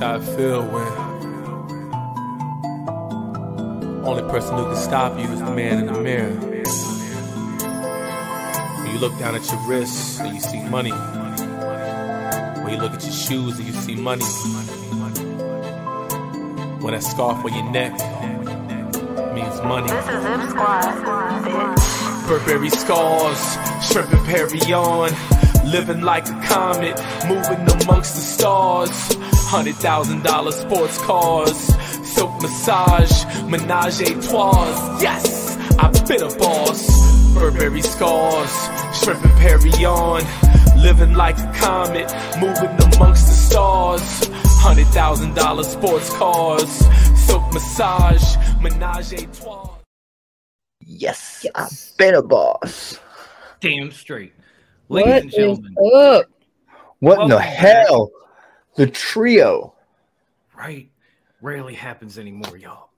how it feel when only person who can stop you is the man in the mirror. When you look down at your wrists and you see money. When you look at your shoes and you see money. When that scarf on your neck means money. This is Zip Squad, bitch. Burberry scars, shrimp and Perry on. Living like a comet, moving amongst the stars. Hundred thousand dollar sports cars, silk massage, menage a trois. Yes, I've been a boss. Burberry scars, shrimp and Perry on. Living like a comet, moving amongst the stars. Hundred thousand dollar sports cars, silk massage, menage a trois. Yes, I've been a boss. Damn straight. Ladies What and is gentlemen, up? What in the Welcome back. hell? The trio. right? Rarely happens anymore, y'all.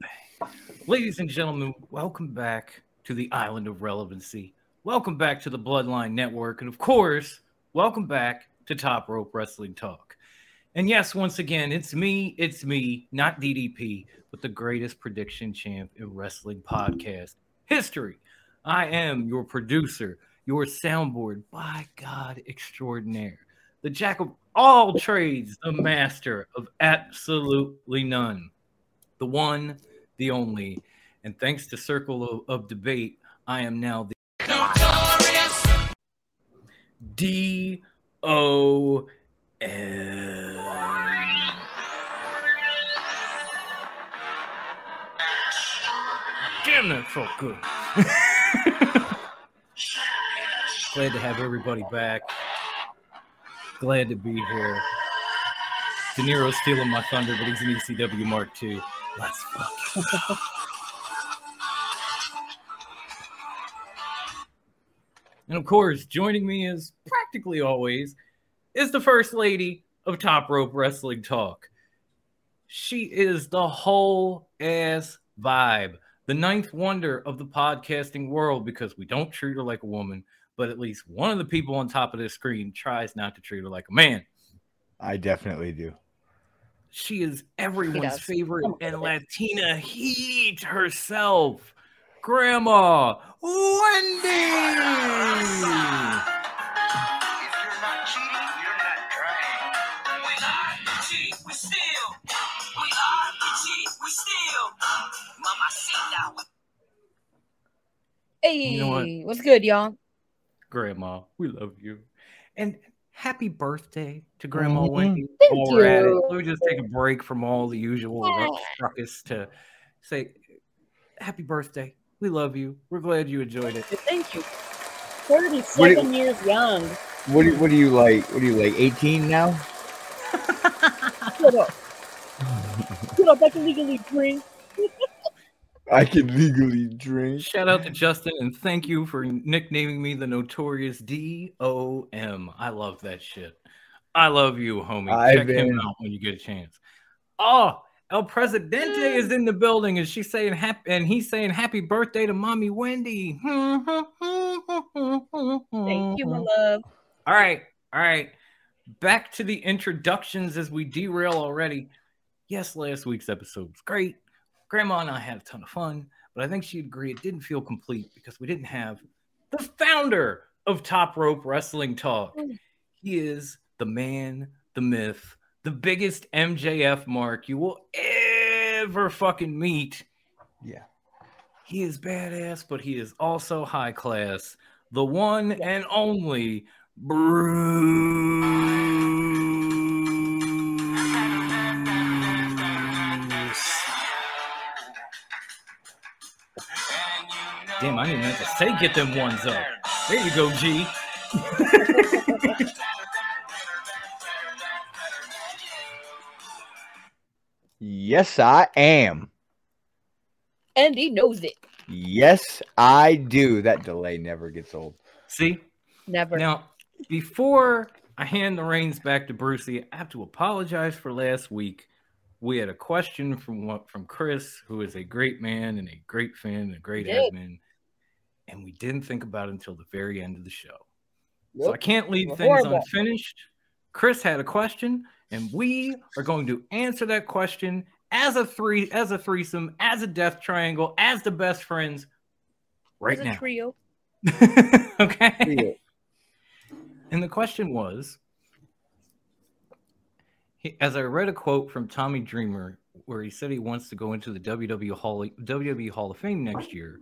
Ladies and gentlemen, welcome back to the Island of Relevancy. Welcome back to the Bloodline Network. And of course, welcome back to Top Rope Wrestling Talk. And yes, once again, it's me, it's me, not DDP, but the greatest prediction champ in wrestling podcast history. I am your producer, your soundboard, by God extraordinaire, the jack of all trades, the master of absolutely none, the one, the only. And thanks to Circle of, of Debate, I am now the notorious D O L. Damn, that felt good. Glad to have everybody back. Glad to be here. De Niro's stealing my thunder, but he's an ECW Mark II. Let's fuck. and of course, joining me is practically always is the first lady of Top Rope Wrestling Talk. She is the whole ass vibe, the ninth wonder of the podcasting world because we don't treat her like a woman, but at least one of the people on top of this screen tries not to treat her like a man. I definitely do. She is everyone's does. favorite and Latina heat herself, Grandma Wendy. If you're not cheating, you're not trying. We lie, we cheat, we steal. We lie, we cheat, we steal. Mama, sit down. Hey, You know what? what's good, y'all? Grandma, we love you. And happy birthday to Grandma Mhm. Wendy. Thank While we're at it, let me just take a break from all the usual ruckus to say happy birthday. We love you. We're glad you enjoyed it. Thank you. 37 years young. What do, what do you like? What do you like? 18 now? Shut up. Shut up. I can legally drink. I can legally drink. Shout out to Justin and thank you for nicknaming me the notorious D-O-M. I love that shit. I love you, homie. I've Check him out when you get a chance. Oh, El Presidente mm. is in the building and she's saying happy and he's saying happy birthday to mommy Wendy. Thank you, my love. All right, all right. Back to the introductions as we derail already. Yes, last week's episode was great. Grandma and I had a ton of fun, but I think she'd agree it didn't feel complete because we didn't have the founder of Top Rope Wrestling Talk. Mm. He is the man, the myth, the biggest MJF mark you will ever fucking meet. Yeah. He is badass, but he is also high class. The one and only Bruce. Damn, I didn't have to say get them ones up. There you go, G. Yes, I am. And he knows it. Yes, I do. That delay never gets old. See? Never. Now, before I hand the reins back to Brucey, I have to apologize for last week. We had a question from from Chris, who is a great man and a great fan and a great He did. admin, and we didn't think about it until the very end of the show. So I can't leave We're things horrible. unfinished. Chris had a question, And we are going to answer that question as a three, as a threesome, as a death triangle, as the best friends right As a now. trio. okay. And the question was as I read a quote from Tommy Dreamer where he said he wants to go into the WWE Hall, WWE Hall of Fame next year,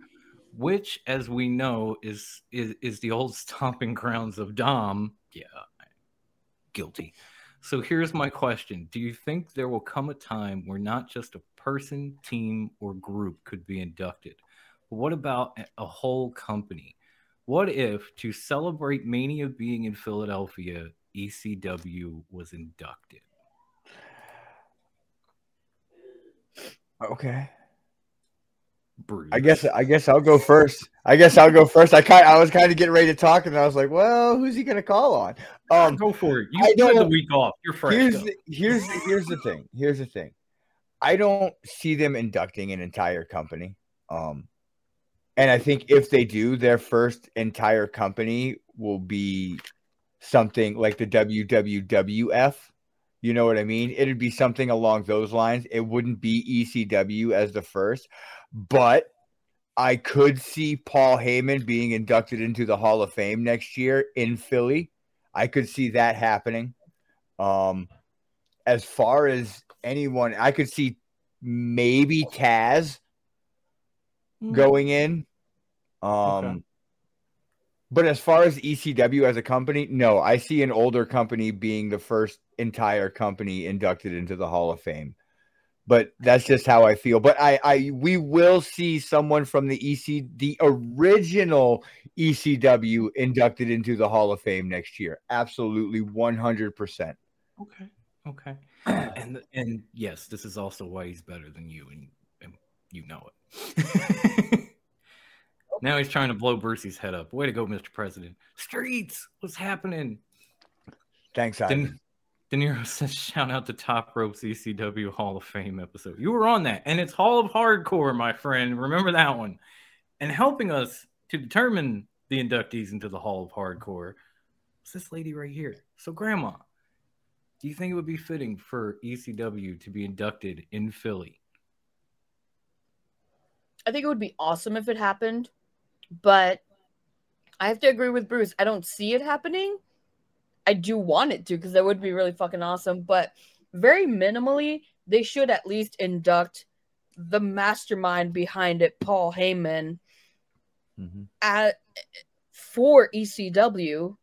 which, as we know, is is, is the old stomping grounds of Dom. Yeah, guilty. So here's my question Do you think there will come a time where not just a person, team, or group could be inducted? But what about a- a whole company? What if, to celebrate Mania being in Philadelphia, ECW was inducted? Okay. Bruce. I guess I guess I'll go first. I guess I'll go first. I kind I was kind of getting ready to talk, and I was like, "Well, who's he gonna call on?" Um, go for it. You had the week off. You're fresh. here's the, here's the, here's the thing. Here's the thing. I don't see them inducting an entire company. Um, and I think if they do, their first entire company will be something like the WWWF. You know what I mean? It'd be something along those lines. It wouldn't be ECW as the first, but I could see Paul Heyman being inducted into the Hall of Fame next year in Philly. I could see that happening. Um, as far as anyone, I could see maybe Taz going in. Um, Okay. but as far as ECW as a company, no, I see an older company being the first entire company inducted into the Hall of Fame. But that's just how I feel. But I, I, we will see someone from the EC, the original ECW, inducted into the Hall of Fame next year. Absolutely, one hundred percent. Okay. Okay. and and yes, this is also why he's better than you, and, and you know it. now he's trying to blow Brucey's head up. Way to go, Mr. President. Streets, what's happening? Thanks, Ivan. De, Niro says, shout out to Top Ropes ECW Hall of Fame episode. You were on that, and it's Hall of Hardcore, my friend. Remember that one. And helping us to determine the inductees into the Hall of Hardcore is this lady right here. So, Grandma, do you think it would be fitting for ECW to be inducted in Philly? I think it would be awesome if it happened, but I have to agree with Bruce. I don't see it happening. I do want it to because that would be really fucking awesome, but very minimally, they should at least induct the mastermind behind it, Paul Heyman, Mhm. at for ECW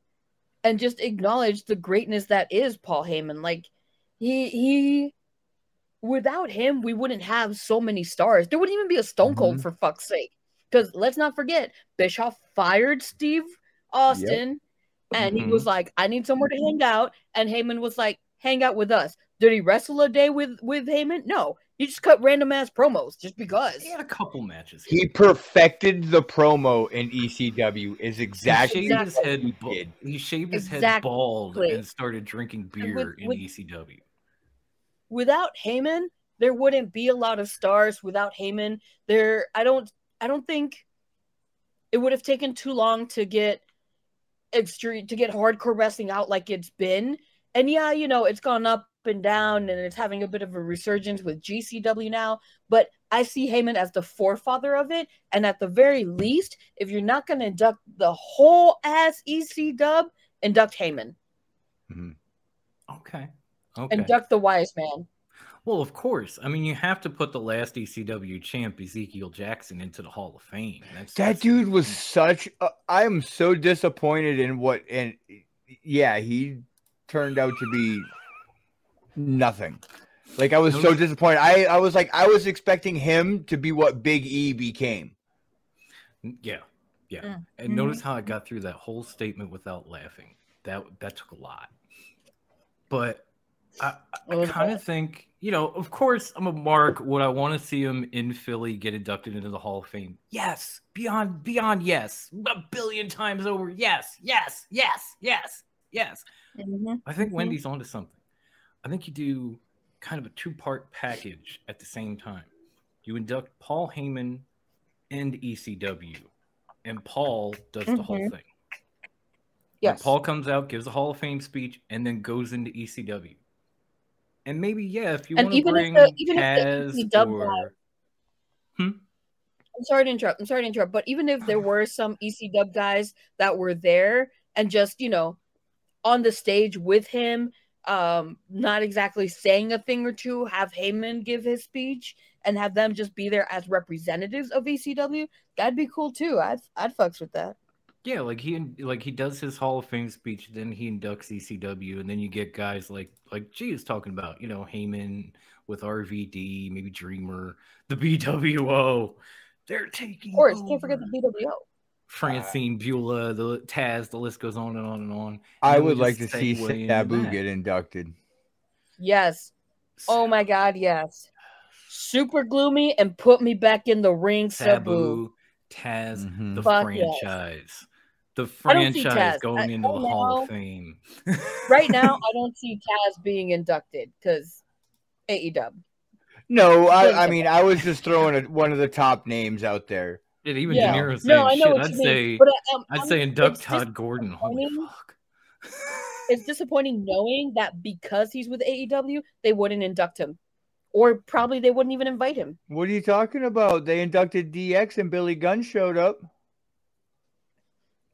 and just acknowledge the greatness that is Paul Heyman. Like he he without him, we wouldn't have so many stars. There wouldn't even be a Stone Cold for fuck's sake. Because let's not forget, Bischoff fired Steve Austin, and he Mhm. was like, "I need somewhere to hang out," and Heyman was like, "Hang out with us." Did he wrestle a day with with Heyman? No, he just cut random ass promos just because. He had a couple matches. He perfected the promo in ECW. Is exactly he shaved his head. he did. He shaved his head bald and started drinking beer with- in with- ECW. without Heyman, there wouldn't be a lot of stars. Without Heyman, there I don't I don't think it would have taken too long to get extreme to get hardcore wrestling out like it's been. And yeah, you know, it's gone up and down and it's having a bit of a resurgence with GCW now, but I see Heyman as the forefather of it. And at the very least, if you're not gonna induct the whole ass EC dub, induct Heyman. Mm-hmm. Okay. Okay. Induct the wise man. Well, of course. I mean, you have to put the last ECW champ, Ezekiel Jackson, into the Hall of Fame. That's That that's- dude was such. A, I am so disappointed in what, and yeah, he turned out to be nothing. Like I was so disappointed. I I was like I was expecting him to be what Big E became. Yeah, yeah. Mm. And notice how I got through that whole statement without laughing. That that took a lot. But I, I kind of think, you know, of course, I'm a mark. Would I want to see him in Philly get inducted into the Hall of Fame? Yes, beyond beyond yes, a billion times over. Yes, yes, yes, yes, yes. Mhm. I think Mhm. Wendy's onto something. I think you do kind of a two part package at the same time. You induct Paul Heyman and ECW, and Paul does the whole Mhm. thing. Yes. Paul comes out, gives a Hall of Fame speech, and then goes into ECW. And maybe yeah, if you And want to even if bring the- even if the or I'm sorry to interrupt. I'm sorry to interrupt. But even if there were some EC dub guys that were there and just, you know, on the stage with him, um, not exactly saying a thing or two, have Heyman give his speech and have them just be there as representatives of ECW, that'd be cool too. I'd I'd fucks with that. Yeah, like he like he does his Hall of Fame speech, then he inducts ECW, and then you get guys like like G is talking about, you know, Heyman with RVD, maybe Dreamer, the BWO. They're taking Of course, over. can't forget the BWO. Francine Beulah, the Taz, the list goes on and on and on. I And we would like to see segue Sabu that. get inducted. Yes. Oh my god, yes. Super gloomy and put me back in the ring, Sabu. Sabu, Taz, Mhm. the Fuck yes. Franchise. The I don't see franchise going I- into the right Hall of Fame. Right now, I don't see Taz being inducted because AEW. No, I, I mean I was just throwing a, one of the top names out there. And even Yeah. De Niro saying No, I know what I'd you say. But I, um, I'd I'm- say induct Todd Gordon. Holy fuck. It's disappointing knowing that because he's with AEW, they wouldn't induct him, or probably they wouldn't even invite him. What are you talking about? They inducted DX and Billy Gunn showed up.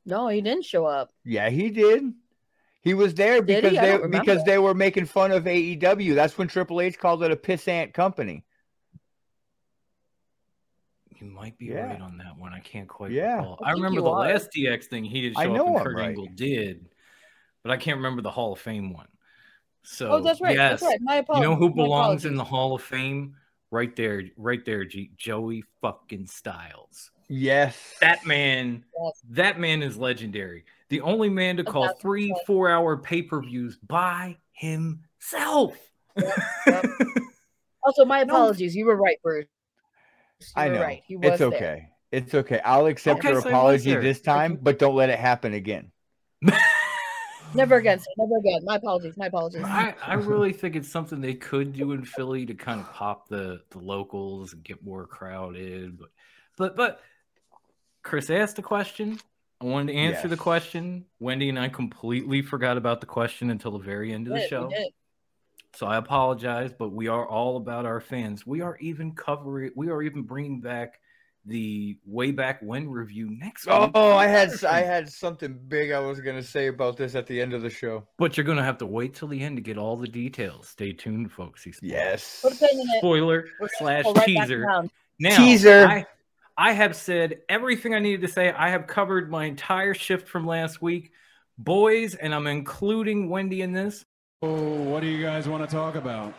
No, he didn't show up. Yeah, he did. He was there Did because they don't because they were making fun of AEW. That's when Triple H called it a pissant company. You might be Yeah. right on that one. I can't quite Yeah. recall. I I, remember the are. last DX thing he did show I up know and Kurt right. Angle did, but I can't remember the Hall of Fame one. So oh, that's right. Yes, That's right. My you know who belongs in the Hall of Fame? Right there, right there, G- Joey fucking Styles. Yes. That man, Yes. that man is legendary. The only man to A call three percent. four hour pay per views by himself. yep. Also, my No. apologies. You were right, Bruce. You I know. right. He was It's there. okay. It's okay. I'll accept Okay, your so apology this time, but don't let it happen again. Never again. sir. Never again. My apologies. My apologies. I, I really think it's something they could do in Philly to kind of pop the, the locals and get more crowded. But but but Chris asked the question. I wanted to answer the question. Wendy and I completely forgot about the question until the very end of the did, show. So I apologize, but we are all about our fans. We are even covering. We are even bringing back the way back when review next week. Oh, I had I had something big I was gonna say about this at the end of the show. But you're gonna have to wait till the end to get all the details. Stay tuned, folks. Yes. Put a pin in it. spoiler slash Go right teaser. Now, Teaser. I, I have said everything I needed to say. I have covered my entire shift from last week, boys, and I'm including Wendy in this. Oh, what do you guys want to talk about?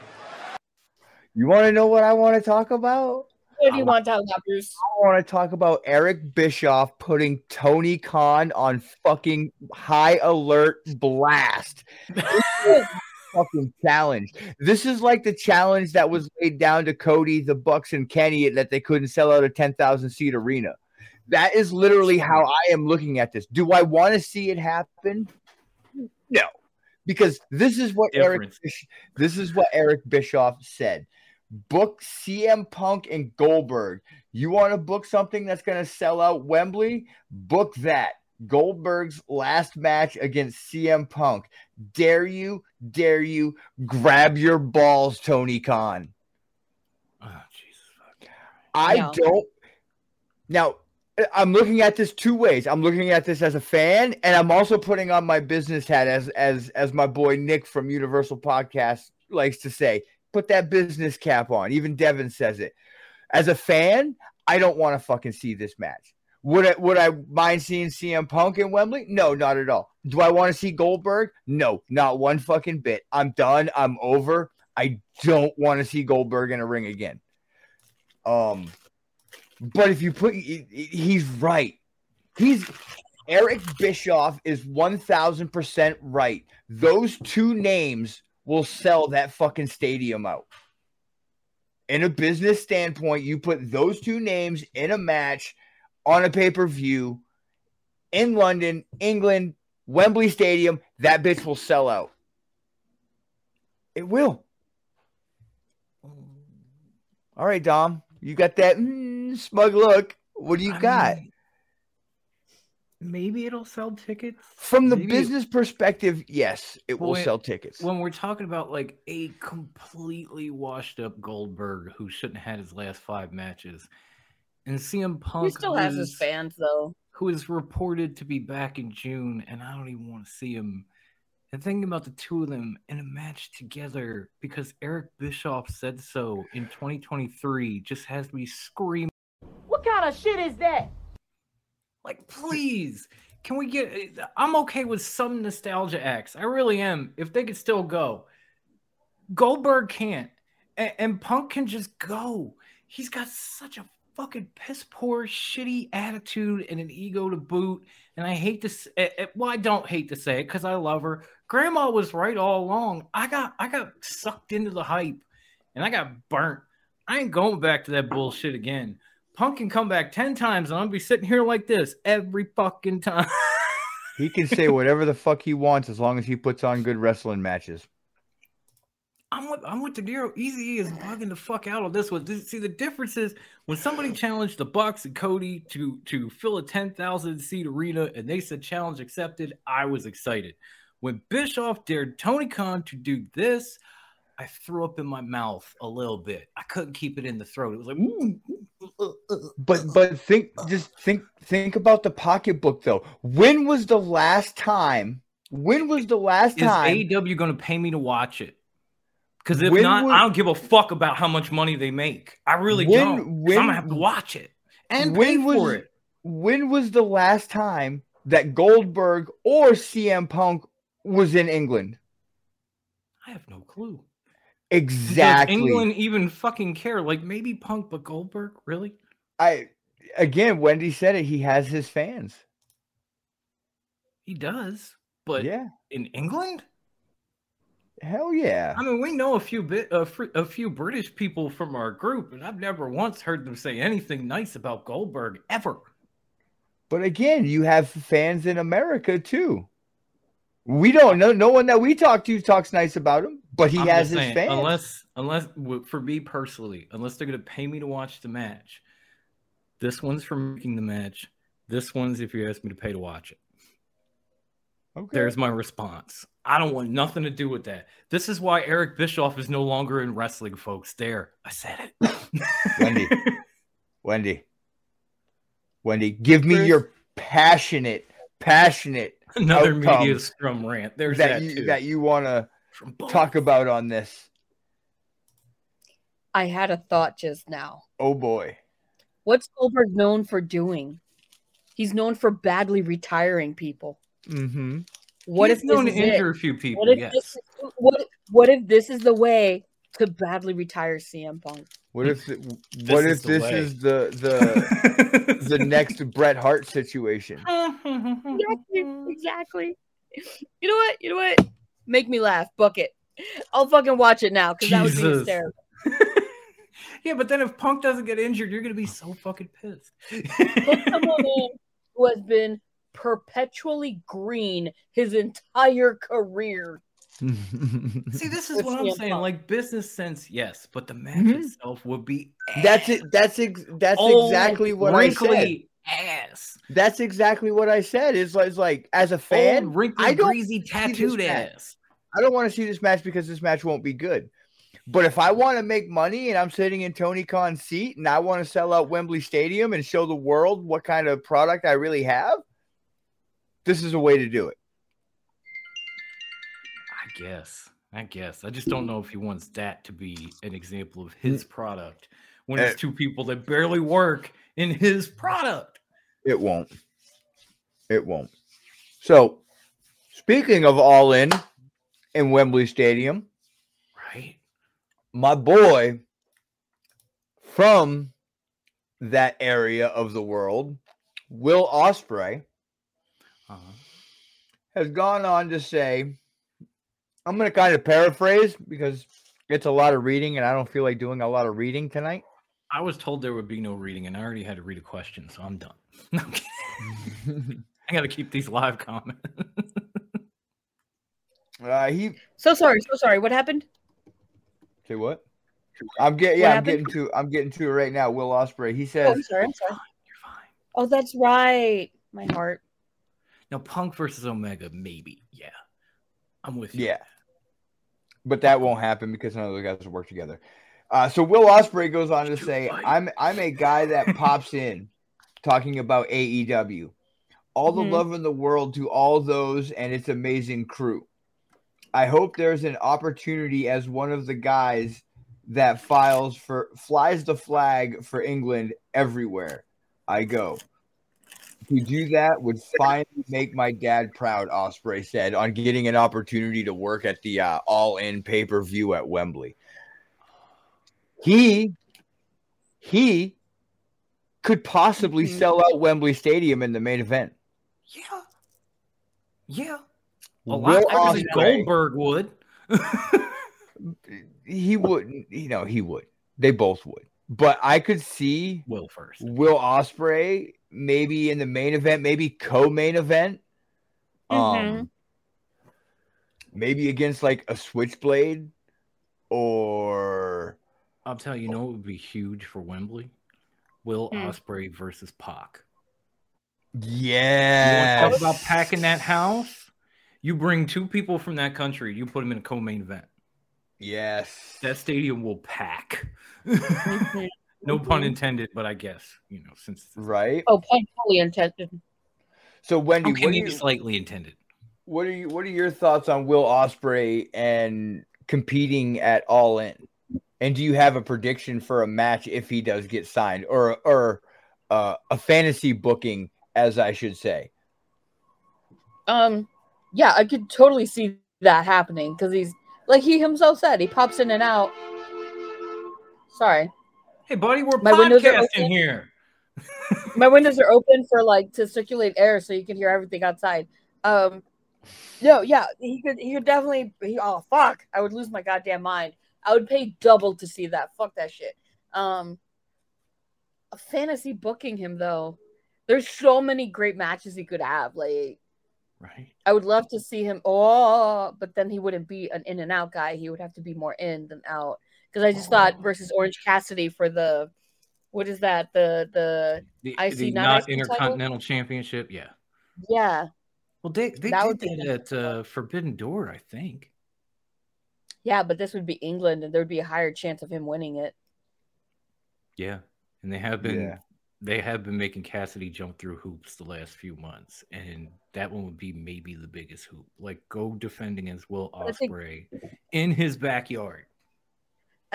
You want to know what I want to talk about? What do you want to talk about, Bruce? I want to talk about Eric Bischoff putting Tony Khan on fucking high alert blast. This is a fucking challenge. This is like the challenge that was laid down to Cody, the Bucks, and Kenny that they couldn't sell out a 10,000 seat arena. That is literally how I am looking at this. Do I want to see it happen? No, because this is what Eric Difference. This is what Eric Bischoff said. Book CM Punk and Goldberg. You want to book something that's going to sell out Wembley? Book that. Goldberg's last match against CM Punk. Dare you, dare you, grab your balls, Tony Khan. Oh, Jesus. I No. don't. Now, I'm looking at this two ways. I'm looking at this as a fan, and I'm also putting on my business hat as as as my boy Nick from Universal Podcast likes to say. Put that business cap on. Even Devin says it. As a fan, I don't want to fucking see this match. Would I would I mind seeing CM Punk in Wembley? No, not at all. Do I want to see Goldberg? No, not one fucking bit. I'm done. I'm over. I don't want to see Goldberg in a ring again. Um, but if you put, he- he- he's right. He's Eric Bischoff is one thousand percent right. Those two names will sell that fucking stadium out. In a business standpoint, you put those two names in a match on a pay per view in London, England, Wembley Stadium. That bitch will sell out. It will. All right, Dom, you got that mm, smug look. What do you I got? mean, maybe it'll sell tickets. From the Maybe- business perspective, yes, it will sell tickets. When we're talking about like a completely washed up Goldberg who shouldn't have had his last five matches, and CM Punk He still has his fans though. who is reported to be back in June, and I don't even want to see him. And thinking about the two of them in a match together because Eric Bischoff said so in 2023 just has me screaming. What kind of shit is that? Like, please, can we get? I'm okay with some nostalgia acts. I really am. If they could still go, Goldberg can't, and, and Punk can just go. He's got such a fucking piss poor, shitty attitude and an ego to boot. And I hate to, s- eh, eh, well, I don't hate to say it because I love her. Grandma was right all along. I got, I got sucked into the hype, and I got burnt. I ain't going back to that bullshit again. Punk can come back 10 times and I'll be sitting here like this every fucking time. he can say whatever the fuck he wants as long as he puts on good wrestling matches. I'm with, I'm with. Easy is bugging the fuck out on this one. See, the difference is when somebody challenged the Bucks and Cody to to fill a 10,000 seat arena and they said challenge accepted, I was excited. When Bischoff dared Tony Khan to do this, I threw up in my mouth a little bit. I couldn't keep it in the throat. It was like, "Ooh, uh, uh, But but think just think think about the pocketbook though. When was the last time? When was the last is time? AEW going to pay me to watch it? Because if When not, would- I don't give a fuck about how much money they make. I really When- don't. 'cause I'm gonna have to watch it and when pay was for it. when was the last time that Goldberg or CM Punk was in England? I have no clue. Exactly. Does England even fucking care? Like maybe Punk, but Goldberg, really? I again, Wendy said it. He has his fans. He does, but yeah, in England, hell yeah. I mean, we know a few bit a, fr- a few British people from our group, and I've never once heard them say anything nice about Goldberg ever. But again, you have fans in America too. We don't know. No one that we talk to talks nice about him, but he I'm has his saying, fans. Unless, unless for me personally, unless they're gonna pay me to watch the match, this one's for making the match. This one's if you ask me to pay to watch it. okay. There's my response. I don't want nothing to do with that. This is why Eric Bischoff is no longer in wrestling, folks. There, I said it. Wendy. Wendy. Wendy, give me Bruce? your passionate, passionate Another media outcome scrum rant. There's that that, you that you want to talk about on this. I had a thought just now. Oh boy. What's Goldberg known for doing? He's known for badly retiring people. Mm-hmm. What He's if known this to is injure it? a few people? What if yes. this is, what what if this is the way to badly retire CM Punk? What if the- This if this way. is the the the next Bret Hart situation? Exactly. Exactly. You know what? You know what? Make me laugh. Book it. I'll fucking watch it now because that would be Jesus. hysterical. yeah, but then if Punk doesn't get injured, you're gonna be so fucking pissed. Put someone in who has been perpetually green his entire career. See, this is With what I'm CM saying. Punk. Like business sense, yes, but the match Mhm. itself would be That's it. That's ex- that's old, exactly what I said. ass. That's exactly what I said. It's like, like as a fan, Old, wrinkly, I don't greasy, this tattooed match. ass. I don't want to see this match because this match won't be good. But if I want to make money and I'm sitting in Tony Khan's seat and I want to sell out Wembley Stadium and show the world what kind of product I really have, this is a way to do it. I guess. I guess. I just don't know if he wants that to be an example of his product when it's Uh, two people that barely work in his product. It won't. It won't. So, speaking of all in in Wembley Stadium, Right? my boy from that area of the world, Will Ospreay, Uh-huh. has gone on to say, I'm going to kind of paraphrase because it's a lot of reading and I don't feel like doing a lot of reading tonight. I was told there would be no reading, and I already had to read a question, so I'm done. No, I'm. I got to keep these live comments. uh, he So sorry, so sorry. What happened? say what? I'm getting yeah, I'm happened? getting to I'm getting to it right now. Will Ospreay. He Oh, says I'm sorry. I'm sorry. You're fine. Oh, that's right. My heart. Now, Punk versus Omega, maybe. Yeah, I'm with you. Yeah. But that won't happen because none of those guys will work together. Uh, so Will Ospreay goes on to say, "I'm I'm a guy that pops in, talking about AEW. All the Mhm. love in the world to all those and its amazing crew. I hope there's an opportunity as one of the guys that files for flies the flag for England everywhere I go. To do that would finally make my dad proud, Ospreay said, on getting an opportunity to work at the uh, all in pay per view at Wembley. He he could possibly Mhm. sell out Wembley Stadium in the main event. Yeah. Yeah. A Will lot better than Ospreay- Goldberg would. He wouldn't, you know, he would. They both would. But I could see Will first. Will Ospreay maybe in the main event, maybe co-main event. Um Mhm. maybe against like a switchblade or I'll tell you, you know what would be huge for Wembley? Will Hmm. Ospreay versus Pac. yeah. You talk about packing that house? You bring two people from that country, you put them in a co-main event. Yes. That stadium will pack. No pun intended, but I guess you know since right. Oh, pun fully intended. So Wendy, okay, what do maybe you slightly intended. what are you what are your thoughts on Will Ospreay and competing at All In? And do you have a prediction for a match if he does get signed, or or uh, a fantasy booking, as I should say? Um, yeah, I could totally see that happening because he's like he himself said, he pops in and out. Sorry, Hey, buddy, we're My windows are podcasting here. my windows are open for like to circulate air so you can hear everything outside. Um, no, yeah, he could he could definitely. He, oh fuck, I would lose my goddamn mind. I would pay double to see that. Fuck that shit. Um, a fantasy booking him though. There's so many great matches he could have. Like Right. I would love to see him. Oh, but then he wouldn't be an in and out guy. He would have to be more in than out. Because I just thought versus Orange Cassidy for the what is that? The the The, IC the not not IC title? intercontinental championship. Yeah. yeah Well, they they That did would that at uh, Forbidden Door, I think. yeah. But this would be England, and there'd be a higher chance of him winning it. Yeah, and they have been Yeah. they have been making Cassidy jump through hoops the last few months, and that one would be maybe the biggest hoop. Like go defend against Will I think- Ospreay in his backyard.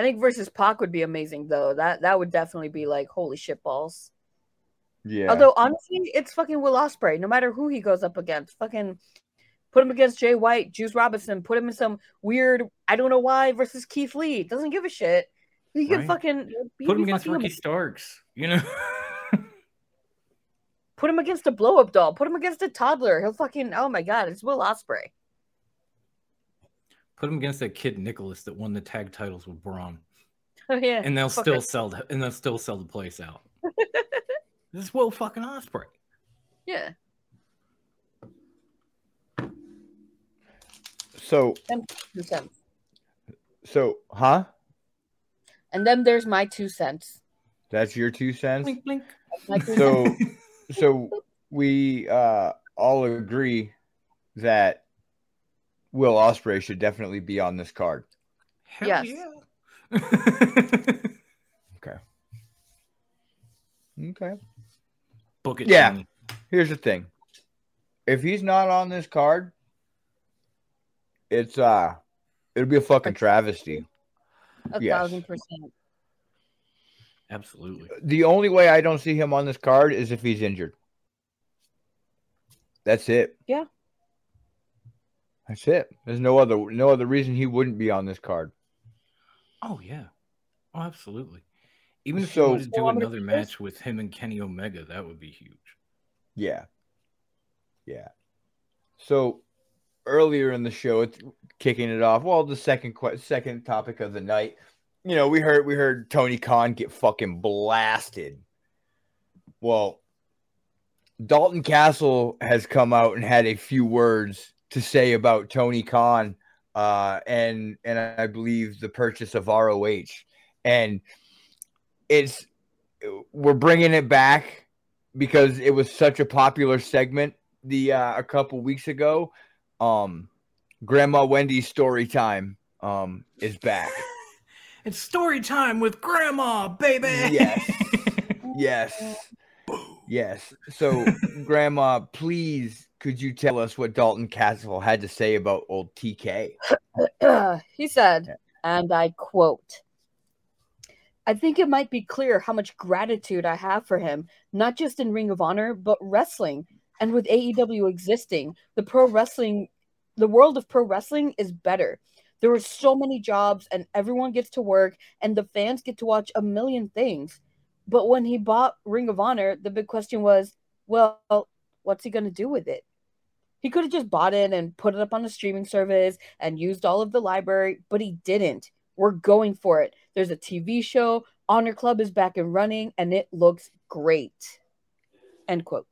I think versus Pac would be amazing though. That that would definitely be like holy shit balls. Yeah. Although honestly, it's fucking Will Ospreay. No matter who he goes up against, fucking put him against Jay White, Juice Robinson, put him in some weird I don't know why versus Keith Lee. Doesn't give a shit. He can Right. fucking he Put him against fucking- Ricky Starks. You know. Put him against a blow up doll. Put him against a toddler. He'll fucking oh my god, it's Will Ospreay. Put him against that kid Nicholas that won the tag titles with Braun, Oh yeah. and they'll Fuck still it. sell the, and they'll still sell the place out. this is Will fucking Ospreay. Yeah. so Them two cents. so huh? And then there's my two cents. That's your two cents. Blink, blink. Two So cents. so we uh all agree that Will Ospreay should definitely be on this card. Hell Yes. yeah. Okay. Okay. Book it. Yeah. Tony. Here's the thing. If he's not on this card, it's uh it'll be a fucking travesty. a yes. thousand percent. Absolutely. The only way I don't see him on this card is if he's injured. That's it. Yeah. That's it. There's no other no other reason he wouldn't be on this card. Oh yeah. Oh, absolutely. Even if So- you wanted to do So I'm gonna another match with him and Kenny Omega, that would be huge. Yeah. Yeah. So earlier in the show, it's kicking it off. Well, the second que- second topic of the night. You know, we heard we heard Tony Khan get fucking blasted. Well, Dalton Castle has come out and had a few words to say about Tony Khan uh, and and I believe the purchase of ROH, and it's we're bringing it back because it was such a popular segment the uh, a couple weeks ago, um, Grandma Wendy's story time um is back. It's story time with Grandma, baby. Yes. Yes. Yes. So, Grandma, please, could you tell us what Dalton Castle had to say about old TK? he said, and I quote, I think it might be clear how much gratitude I have for him, not just in Ring of Honor, but wrestling. And with AEW existing, the pro wrestling, the world of pro wrestling is better. There are so many jobs, and everyone gets to work, and the fans get to watch a million things. But when he bought Ring of Honor, the big question was, well, what's he going to do with it? He could have just bought it and put it up on a streaming service and used all of the library, but he didn't. We're going for it. There's a TV show. Honor Club is back and running, and it looks great. End quote.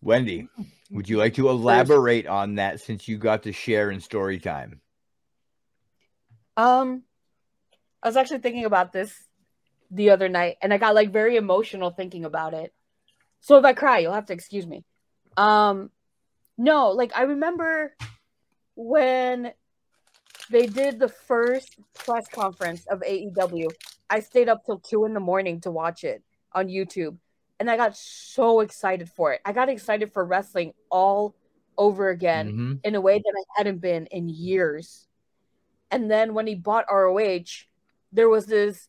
Wendy, would you like to elaborate on that since you got to share in story time? Um, I was actually thinking about this the other night, and I got like very emotional thinking about it. So if I cry, you'll have to excuse me. Um, no, like I remember when they did the first press conference of AEW. I stayed up till two in the morning to watch it on YouTube, and I got so excited for it. I got excited for wrestling all over again Mhm. in a way that I hadn't been in years. And then when he bought ROH, there was this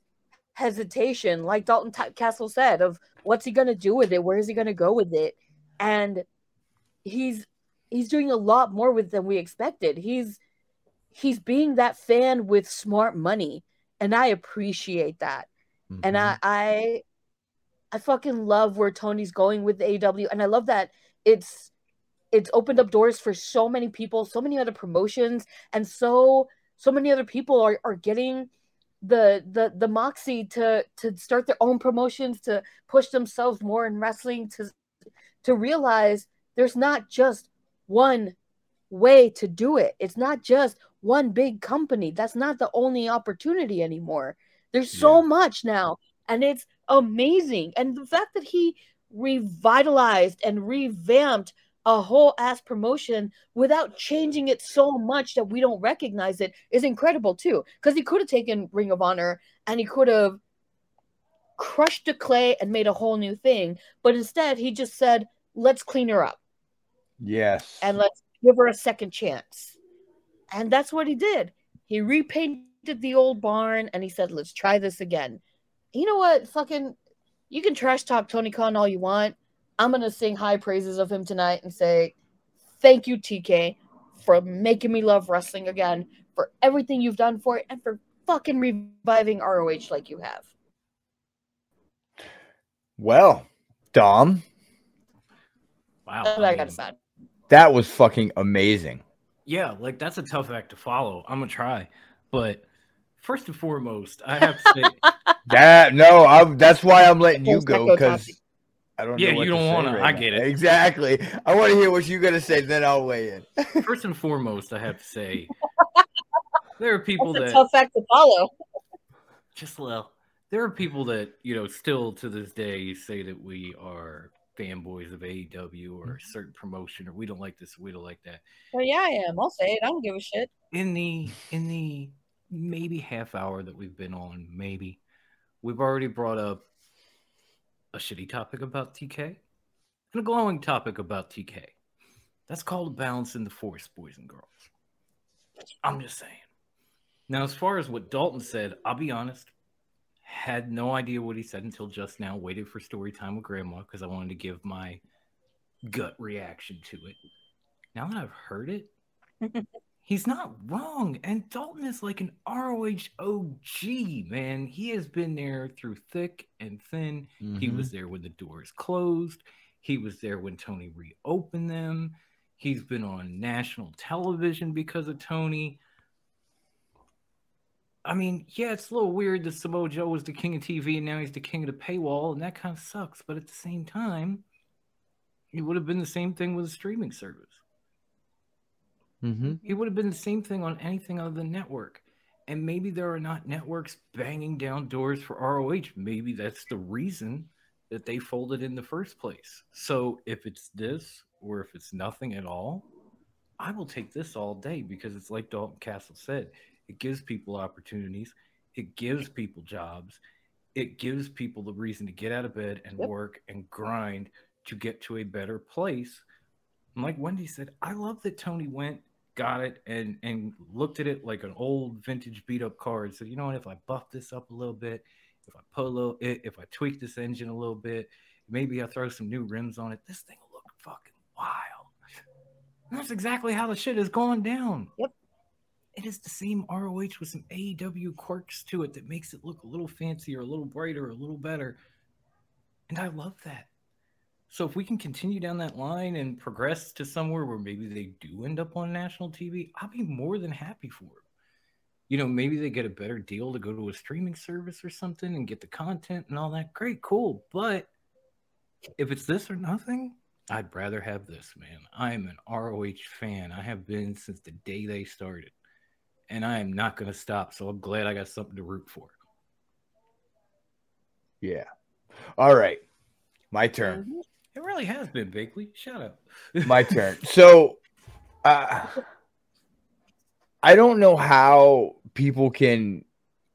hesitation, like Dalton Ta- Castle said, of what's he gonna do with it? Where is he gonna go with it? And he's he's doing a lot more with than we expected. He's he's being that fan with smart money, and I appreciate that. And mm-hmm. I I I fucking love where Tony's going with AW, and I love that it's it's opened up doors for so many people, so many other promotions, and so so many other people are are getting the the the moxie to to start their own promotions, to push themselves more in wrestling, to to realize there's not just one way to do it. It's not just one big company. That's not the only opportunity anymore. There's so much now, and it's amazing. And the fact that he revitalized and revamped a whole ass promotion without changing it so much that we don't recognize it is incredible too. Because he could have taken Ring of Honor and he could have crushed the clay and made a whole new thing. But instead, he just said, let's clean her up Yes. and let's give her a second chance. And that's what he did. He repainted the old barn and he said, let's try this again. You know what? Fucking, you can trash talk Tony Khan all you want. I'm going to sing high praises of him tonight and say, thank you, TK, for making me love wrestling again, for everything you've done for it, and for fucking reviving ROH like you have. well, Dom, Wow. That's what I got to say. that was fucking amazing. Yeah, like that's a tough act to follow. I'm gonna try, but first and foremost, I have to say, That no, I'm, that's why I'm letting you go because topic. I don't. Yeah, know what you don't say wanna, right I now. get it. exactly. I want to hear what you're gonna say, then I'll weigh in. first and foremost, I have to say, there are people That's a that tough act to follow. just well, there are people that you know still to this day say that we are fanboys of AEW or a certain promotion, or we don't like this, we don't like that. Well, yeah, I am. I'll say it. I don't give a shit. in the in the maybe half hour that we've been on, maybe we've already brought up a shitty topic about TK and a glowing topic about TK. That's called in the force, boys and girls. I'm just saying. Now, as far as what Dalton said, I'll be honest, had no idea what he said until just now. Waited for story time with grandma because I wanted to give my gut reaction to it. Now that I've heard it, he's not wrong. And Dalton is like an ROH OG, man. He has been there through thick and thin. He Mhm. was there when the doors closed. He was there when Tony reopened them. He's been on national television because of Tony. I mean, yeah, it's a little weird that Samoa Joe was the king of TV and now he's the king of the paywall, and that kind of sucks. But at the same time, it would have been the same thing with a streaming service. Mm-hmm. It would have been the same thing on anything other than network. And maybe there are not networks banging down doors for ROH. Maybe that's the reason that they folded in the first place. So if it's this or if it's nothing at all, I will take this all day because it's like Dalton Castle said, it gives people opportunities, it gives people jobs, it gives people the reason to get out of bed and Yep. work and grind to get to a better place. And like Wendy said, I love that Tony went, got it, and and looked at it like an old vintage beat up car and said, you know what, if I buff this up a little bit, if I put a little i- if I tweak this engine a little bit, maybe I throw some new rims on it, this thing will look fucking wild. And that's exactly how the shit is going down. Yep. It is the same ROH with some AEW quirks to it that makes it look a little fancier, a little brighter, a little better. And I love that. So if we can continue down that line and progress to somewhere where maybe they do end up on national TV, I'll be more than happy for it. You know, maybe they get a better deal to go to a streaming service or something and get the content and all that. Great, cool. But if it's this or nothing, I'd rather have this, man. I am an ROH fan. I have been since the day they started. And I am not going to stop. So I'm glad I got something to root for. Yeah. All right. My turn. Mm-hmm. It really has been, Bakley. Shout out. My turn. So, uh, I don't know how people can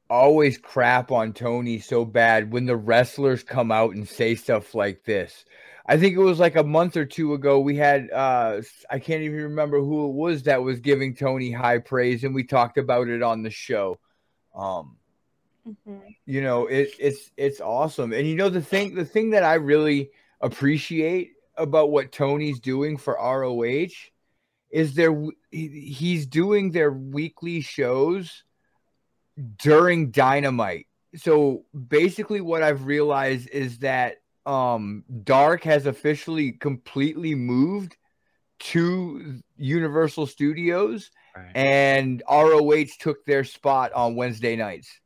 always crap on Tony so bad when the wrestlers come out and say stuff like this. I think it was like a month or two ago. We had uh I can't even remember who it was that was giving Tony high praise, and we talked about it on the show. Um, Mhm. you know it, it's it's awesome and you know the thing the thing that i really appreciate about what tony's doing for roh is there he's doing their weekly shows during dynamite so basically what i've realized is that um dark has officially completely moved to universal studios Right. and roh took their spot on wednesday nights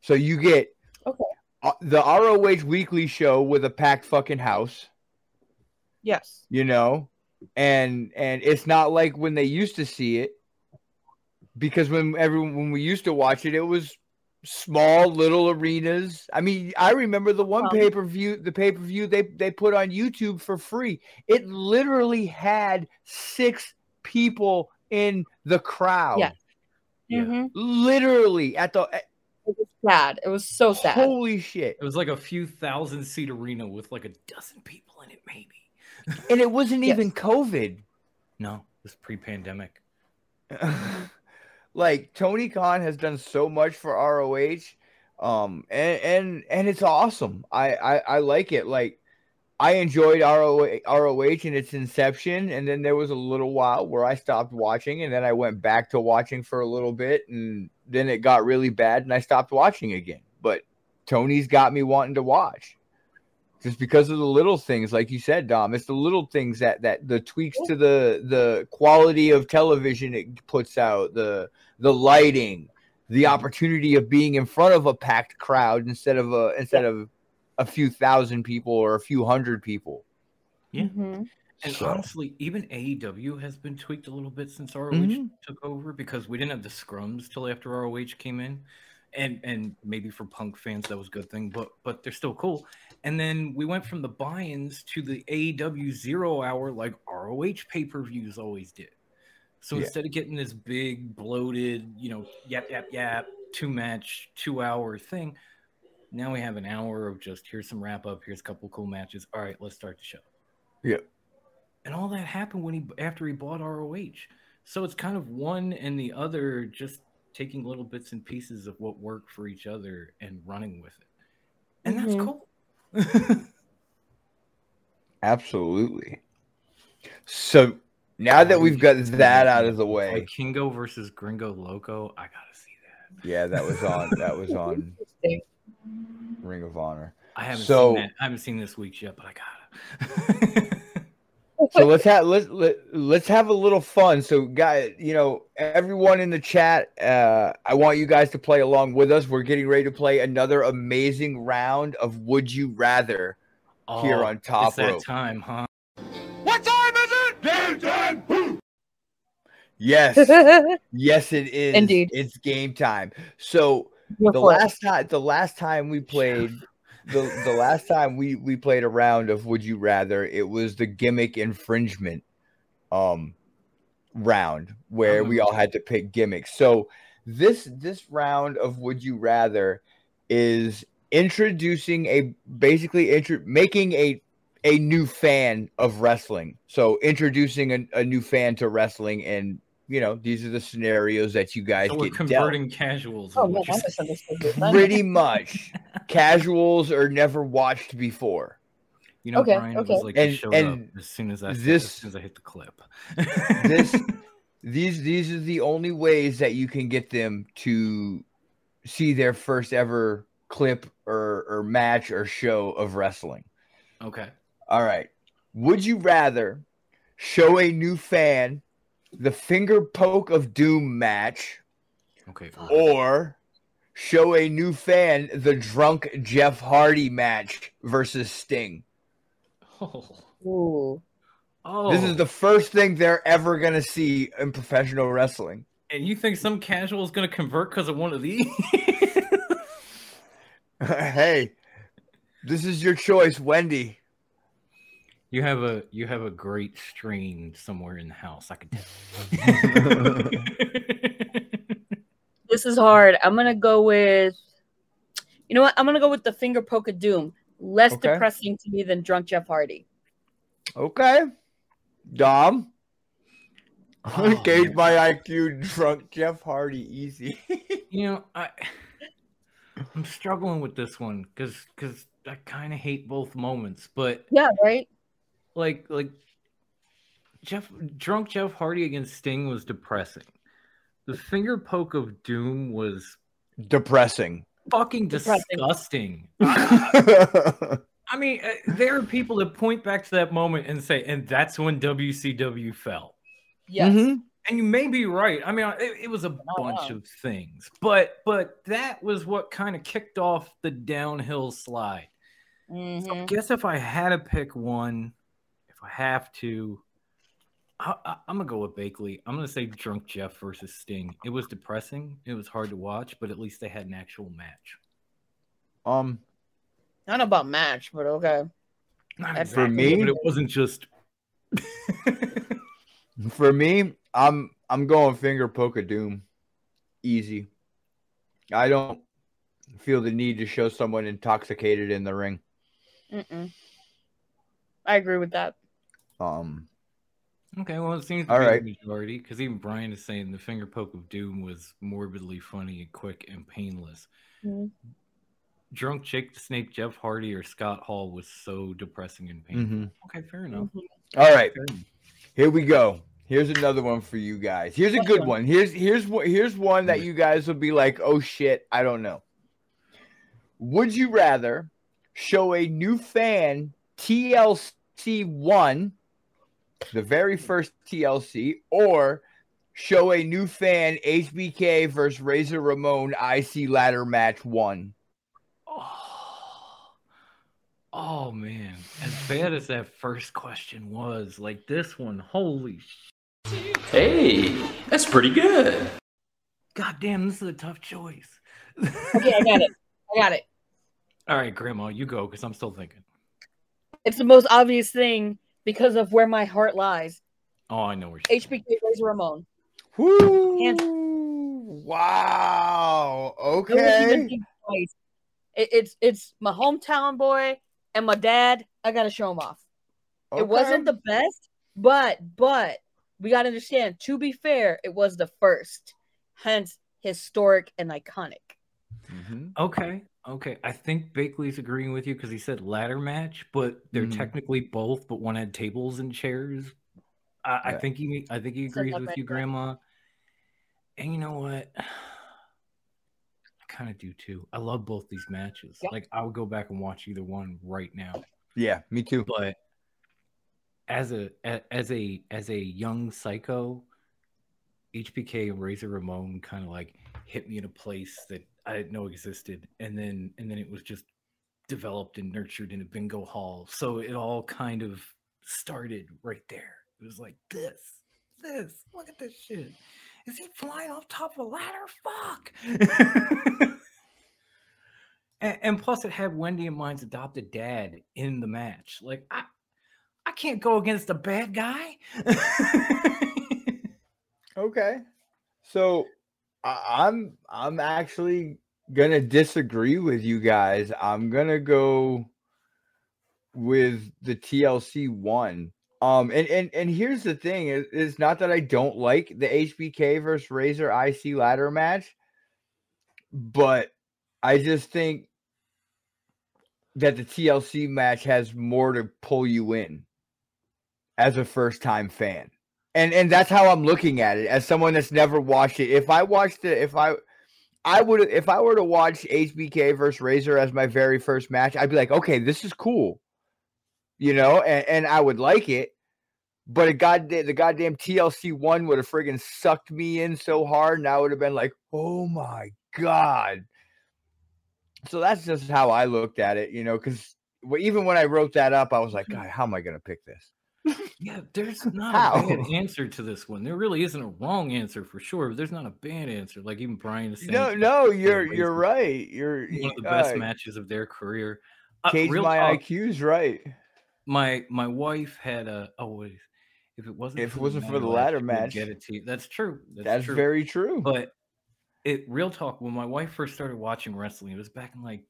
so you get Okay. Uh, the ROH weekly show with a packed fucking house, Yes. you know, and and it's not like when they used to see it, because when everyone when we used to watch it, it was small little arenas. I mean, I remember the one Um, pay per view, the pay per view they they put on YouTube for free. It literally had six people in the crowd. Yeah. Yeah. Mhm. Literally at the It was sad. It was so sad. holy shit. It was like a few thousand seat arena with like a dozen people in it, maybe. And it wasn't Yes. even COVID. No, it was pre pandemic. like Tony Khan has done so much for ROH, um, and and and it's awesome. I I, I like it. Like I enjoyed ROH, ROH in its inception, and then there was a little while where I stopped watching, and then I went back to watching for a little bit, and then it got really bad, and I stopped watching again. But Tony's got me wanting to watch. Just because of the little things, like you said, Dom, it's the little things that that the tweaks to the the quality of television it puts out, the the lighting, the opportunity of being in front of a packed crowd instead of a instead of a few thousand people or a few hundred people. Yeah. Mhm. And So- honestly, even AEW has been tweaked a little bit since ROH Mhm. took over because we didn't have the scrums till after ROH came in. And and maybe for punk fans that was a good thing, but but they're still cool. And then we went from the buy-ins to the AEW zero hour like ROH pay-per-views always did. So Yeah. instead of getting this big bloated, you know, yap yap yap, two match, two hour thing, now we have an hour of just here's some wrap up, here's a couple cool matches. All right, let's start the show and all that happened when he after he bought ROH. So it's kind of one and the other just taking little bits and pieces of what worked for each other and running with it. And Mhm. that's cool. Absolutely. So now that we've got that out of the way, like Kingo versus Gringo Loco, I gotta see that. yeah, that was on that was on Ring of Honor. I haven't So- seen that. I haven't seen this week's yet, but I gotta. so let's have let's let, let's have a little fun so guys you know everyone in the chat uh i want you guys to play along with us we're getting ready to play another amazing round of would you rather Here on Top Oh, it's that time, huh? What time, huh? yes yes it is Indeed. it's game time so Go the for it. last time the last time we played the the last time we we played a round of Would You Rather, it was the gimmick infringement um round where we all had to pick gimmicks. So this this round of Would You Rather is introducing a basically intro, making a a new fan of wrestling. So introducing a, a new fan to wrestling and you know these are the scenarios that you guys So we're get dealt. converting casuals. Oh is man, what I you're saying. misunderstood you. then. pretty much casuals are never watched before You know, Okay, Brian, okay. was like And- showed and up as soon as I this- as soon as I hit the clip. this these these are the only ways that you can get them to see their first ever clip or or match or show of wrestling okay. all right would you rather show a new fan the finger poke of doom match Okay. or show a new fan the drunk jeff hardy match versus sting Oh. Ooh. oh. This is the first thing they're ever gonna see in professional wrestling. and you think some casual is going to convert because of one of these? hey, this is your choice, Wendy. You have a you have a great strain somewhere in the house. I can tell. This is hard. I'm gonna go with. You know what? I'm gonna go with the finger poke of doom. Less Okay. depressing to me than drunk Jeff Hardy. Okay, Dom. Oh, Gauge man. my IQ, drunk Jeff Hardy, easy. you know, I I'm struggling with this one because because I kind of hate both moments, but Yeah, right. Like like Jeff drunk Jeff Hardy against Sting was depressing. The finger poke of doom was Depressing. fucking Depressing. disgusting. I mean, uh, there are people that point back to that moment and say, and that's when WCW fell. Yes. Mhm. And you may be right. I mean, it, it was a bunch no. of things, but but that was what kind of kicked off the downhill slide. So I guess if I had to pick one, if I have to, I, I, I'm gonna go with Bakley. I'm gonna say Drunk Jeff versus Sting. It was depressing. It was hard to watch, but at least they had an actual match. Um, don't about match, but okay. Not That's- For me- but it wasn't just. for me, I'm I'm going finger poke of doom, easy. I don't feel the need to show someone intoxicated in the ring. Mm-mm. I agree with that. Um, Okay, well, it seems to All be right. the majority because even Brian is saying the finger poke of doom was morbidly funny and quick and painless. Mhm. Drunk Jake the Snake, Jeff Hardy, or Scott Hall was so depressing and painful. mhm. Okay, fair enough. All right. Fair enough. Here we go. Here's another one for you guys. Here's a good one? one. Here's here's what here's one that you guys will be like, oh shit, I don't know. Would you rather show a new fan TLC one, the very first TLC, or show a new fan HBK versus Razor Ramon IC ladder match one? Oh, oh man, as bad as that first question was, like this one, holy sh- Hey, that's pretty good. god damn, this is a tough choice. Okay, I got it. I got it. All right, Grandma, you go because I'm still thinking. It's the most obvious thing because of where my heart lies. Oh, I know where she's HBK Razor Ramon. Woo! Wow. I wouldn't even Okay. think. It, it's it's my hometown boy and my dad. I gotta show him off. It wasn't the best, but but we gotta understand. To be fair, it was the first, hence historic and iconic. Mhm. Okay, okay. I think Bakley's agreeing with you because he said ladder match, but they're Mhm. technically both, but one had tables and chairs. I, I think he, I think he agrees with you. Grandma. And you know what? I kind of do too. I love both these matches. Yep. Like I would go back and watch either one right now. Yeah, me too. But as a a- as a as a young psycho, HBK and Razor Ramon kind of like hit me in a place that I didn't know existed, and then and then it was just developed and nurtured in a bingo hall. So it all kind of started right there. It was like this, this. Look at this shit. Is he flying off top of a ladder? Fuck. And, and plus, it had Wendy and mine's adopted dad in the match. Like, I, I can't go against a bad guy. Okay. So I'm I'm actually gonna disagree with you guys. I'm gonna go with the TLC one. Um and and and here's the thing is not that I don't like the HBK versus Razor IC ladder match, but I just think that the TLC match has more to pull you in as a first time fan and and that's how I'm looking at it as someone that's never watched it. If I watched it, if I I would if I were to watch HBK versus Razor as my very first match, I'd be like, okay, this is cool, you know, and, and I would like it. But a goddamn the goddamn TLC one would have friggin' sucked me in so hard, and I would have been like, oh my god. So that's just how I looked at it, you know, because even when I wrote that up, I was like, hmm. God, how am I gonna pick this? Yeah, there's not How? a bad answer to this one. There really isn't a wrong answer for sure, but there's not a bad answer. Like even Brian is saying. No, no, you're you're right. You're One of the best uh, matches of their career. Uh, Cage my talk, IQ's right. my my wife had a oh wait, if it wasn't If it for wasn't for the ladder match, get it to you. That's true. That's, That's true. very true. But it real talk when my wife first started watching wrestling, it was back in like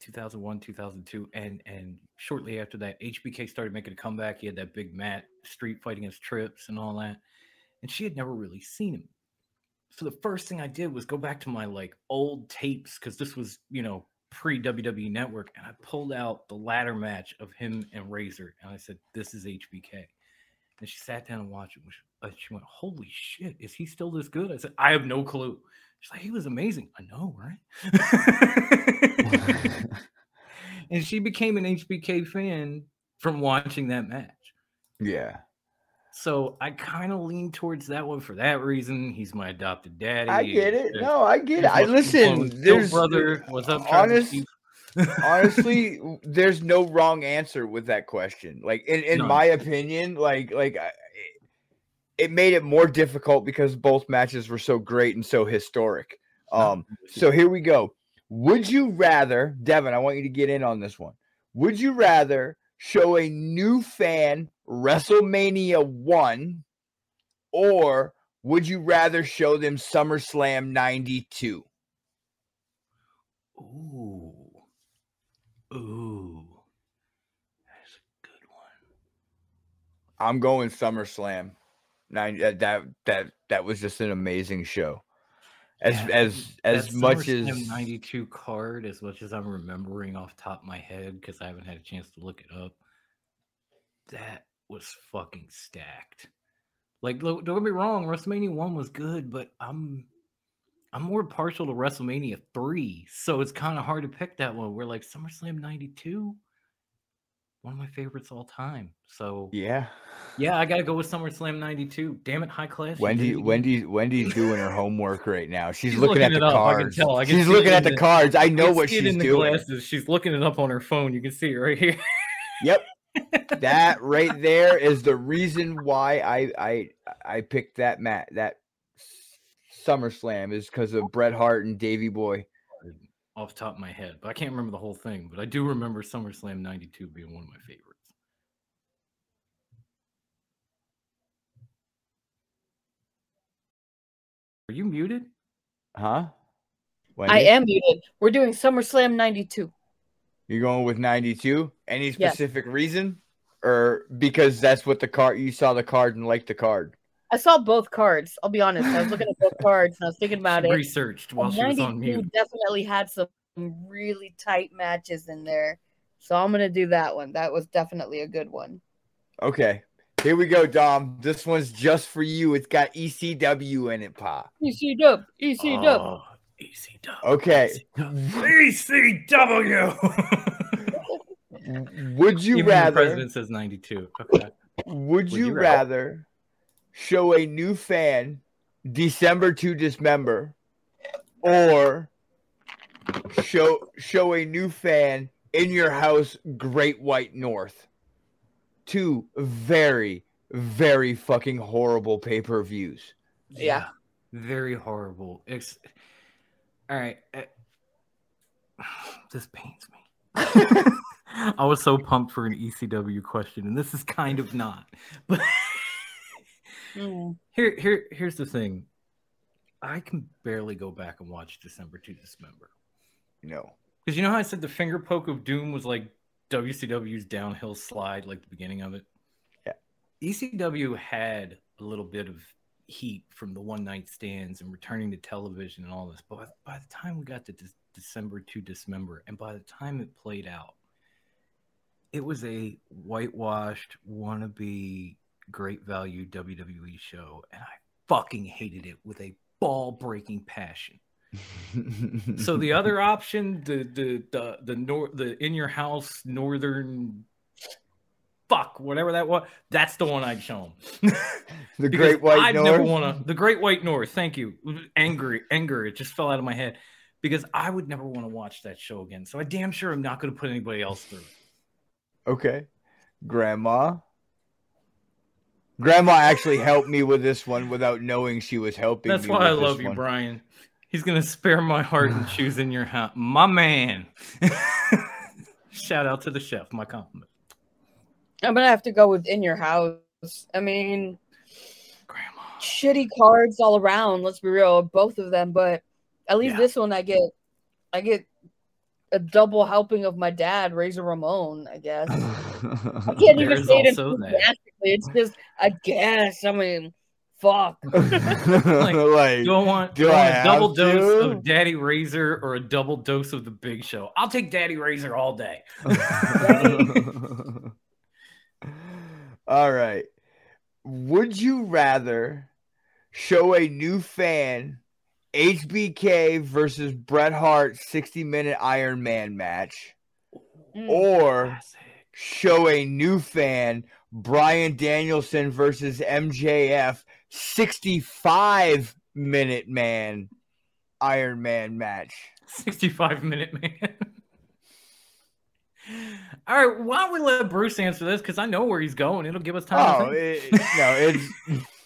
2001, 2002, and and shortly after that, HBK started making a comeback. He had that big mat street fight against Trips and all that, and she had never really seen him. So the first thing I did was go back to my like old tapes because this was you know pre WWE Network, and I pulled out the ladder match of him and Razor, and I said, "This is HBK." And she sat down and watched it. She went, "Holy shit, is he still this good?" I said, "I have no clue." She's like, "He was amazing." I know, right? and she became an HBK fan from watching that match. yeah. So I kind of lean towards that one for that reason. He's my adopted daddy. I get it. No, I get it. I listen. There's brother. What's up, honest? Honestly, there's no wrong answer with that question. Like in, in None. my opinion, like like I, it- it made it more difficult because both matches were so great and so historic. Um, so here we go. Would you rather, Devin? I want you to get in on this one. Would you rather show a new fan WrestleMania one, or would you rather show them SummerSlam '92? Ooh. Ooh. That's a good one. I'm going SummerSlam. Nine that that that was just an amazing show. As Yeah, as as much SummerSlam as 92 card, as much as I'm remembering off top of my head, because I haven't had a chance to look it up, that was fucking stacked. Like, don't get me wrong, WrestleMania 1 was good, but I'm I'm more partial to WrestleMania 3, so it's kind of hard to pick that one. We're like SummerSlam 92, one of my favorites all time. So yeah. yeah, I gotta go with SummerSlam 92. Damn it, high class. Wendy did it again. Wendy Wendy's doing her homework right now. She's, She's looking, at the up, I can cards. tell, I can she's looking at the the- cards. I know can what she's in the doing. glasses. She's looking it up on her phone. You can see it right here. Yep. that right there is the reason why I I I picked that mat that SummerSlam is because of oh. Bret Hart and Davy Boy. Off the top of my head, but I can't remember the whole thing. But I do remember SummerSlam '92 being one of my favorites. Are you muted? Huh? I am muted. We're doing SummerSlam 92. You're going with 92? Any Yes. specific reason? Or because that's what the card you saw the card and liked the card? I saw both cards. I'll be honest. I was looking at both cards and I was thinking about it. Researched while And she was on mute. definitely had some really tight matches in there. So I'm going to do that one. That was definitely a good one. Okay. Here we go, Dom. This one's just for you. It's got ECW in it, Pa. ECW. dub. EC dub. Oh, ECW. Okay. ECW. Would you Even the president says 92. Okay. would you you rather? Rather show a new fan December to Dismember or show show a new fan in your house Great White North? Two very very fucking horrible pay-per-views. Yeah. Very horrible. It's all right. this pains me. I was so pumped for an ECW question, and this is kind of not. But Mm. here, here, here's the thing. I can barely go back and watch December to Dismember No. because you know how I said the finger poke of doom was like WCW's downhill slide, like the beginning of it. Yeah. ECW had a little bit of heat from the one night stands and returning to television and all this, but by, by the time we got to De- December to Dismember, and by the time it played out, it was a whitewashed wannabe great value WWE show, and I fucking hated it with a ball breaking passion. So the other option, the the the the nor the in your house northern fuck whatever that was, that's the one I'd show them. the Great White I'd North. never want to. The Great White North. Thank you. Angry, anger. It just fell out of my head because I would never want to watch that show again. So I damn sure I'm not going to put anybody else through. it. Okay. Grandma. Grandma actually helped me with this one without knowing she was helping That's me. why I this love you, one. Brian. He's gonna spare my heart and choose in your house, my man. Shout out to the chef. My compliment. I'm gonna have to go with in your house. I mean, Grandma. shitty cards all around. Let's be real, both of them. But at least Yeah. this one, I get, I get a double helping of my dad, Razor Ramon. I guess I can't even There's say it enthusiastically. It's just, I guess. I mean, fuck. like, Do I want, Do do I want I a double have dose of Daddy Razor or a double dose of the Big Show? I'll take Daddy Razor all day. All right. Would you rather show a new fan HBK versus Bret Hart 60 minute Iron Man match Mm. or Classic. show a new fan Bryan Danielson versus MJF 65 minute man Iron Man match? 65 minute man. All right, why don't we let Bruce answer this? Because I know where he's going. It'll give us time. Oh, to it, no, it's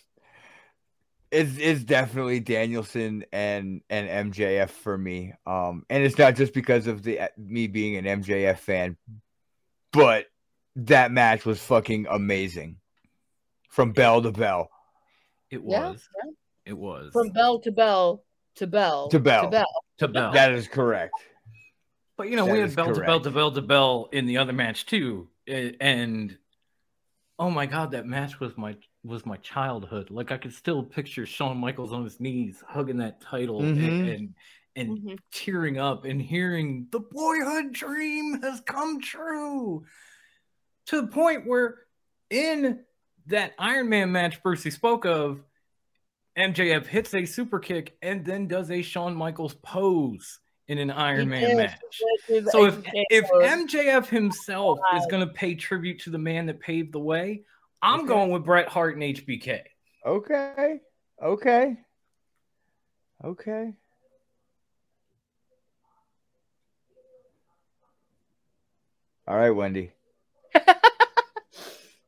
it's it's definitely Danielson and and MJF for me. Um, and it's not just because of the me being an MJF fan, but that match was fucking amazing from bell to bell it Yeah, was. It was. From bell to bell to bell To bell. to bell. to bell. That is correct. But you know, That we had bell to bell to bell to bell in the other match too, and oh my god, that match was my was my childhood. Like I could still picture Shawn Michaels on his knees, hugging that title and Mhm. and, and Mhm. tearing up and hearing the boyhood dream has come true to the point where in that Iron Man match Brucey spoke of, MJF hits a super kick and then does a Shawn Michaels pose in an Iron He Man did. match. So if if MJF himself is going to pay tribute to the man that paved the way, I'm Okay. going with Bret Hart and HBK. Okay. Okay. Okay. All right, Wendy.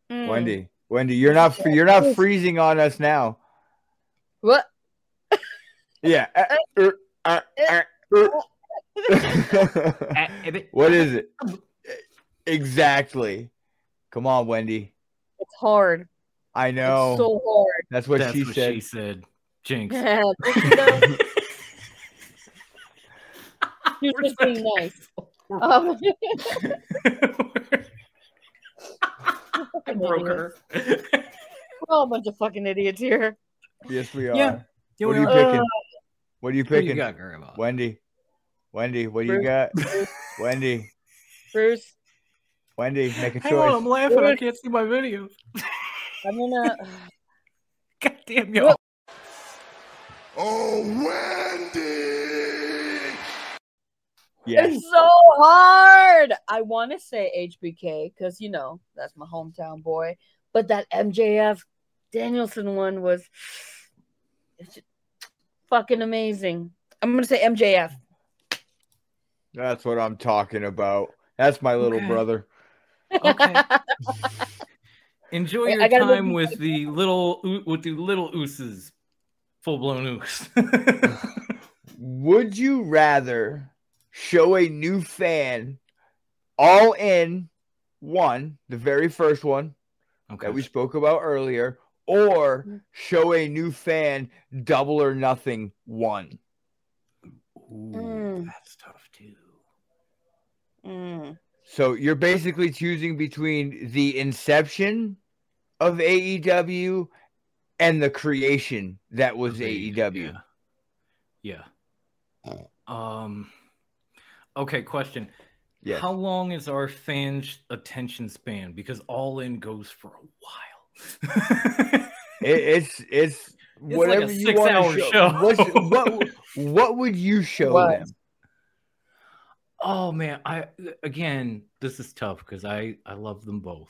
Mm. Wendy. Wendy, you're not you're not freezing on us now. What? Yeah. What is it? Exactly. Come on, Wendy. It's hard. I know. It's so hard. That's what That's she what said. she said. Jinx. Yeah, She's just being nice. We're- Um, I broke her. we're all a bunch of fucking idiots here. Yes, we are. Yeah. Yeah, What are you picking? Uh, What are you What do you picking? got, Wendy. Wendy, what do you Bruce. got? Wendy. Bruce, Wendy, make a Hang on, I'm laughing. I can't see my video. I'm gonna. God damn y'all. Oh, Wendy! Yes. It's so hard. I want to say HBK because you know that's my hometown boy, but that MJF Danielson one was it's just fucking amazing. I'm gonna say MJF. That's what I'm talking about. That's my little Okay. brother. Okay. Enjoy Wait, your I gotta look time at with the little with the little ooses, full blown oos. Would you rather show a new fan all in one, the very first one Okay. that we spoke about earlier, or show a new fan double or nothing one. Ooh, Mm. that's tough too. Mm. So you're basically choosing between the inception of AEW and the creation that was AEW. Yeah. yeah. Um. Okay. Question. Yes. How long is our fans' attention span? Because All In goes for a while. It, it's it's like whatever a you six-hour want to show. show. What what would you show What? them? Oh man, I again, this is tough because I I love them both,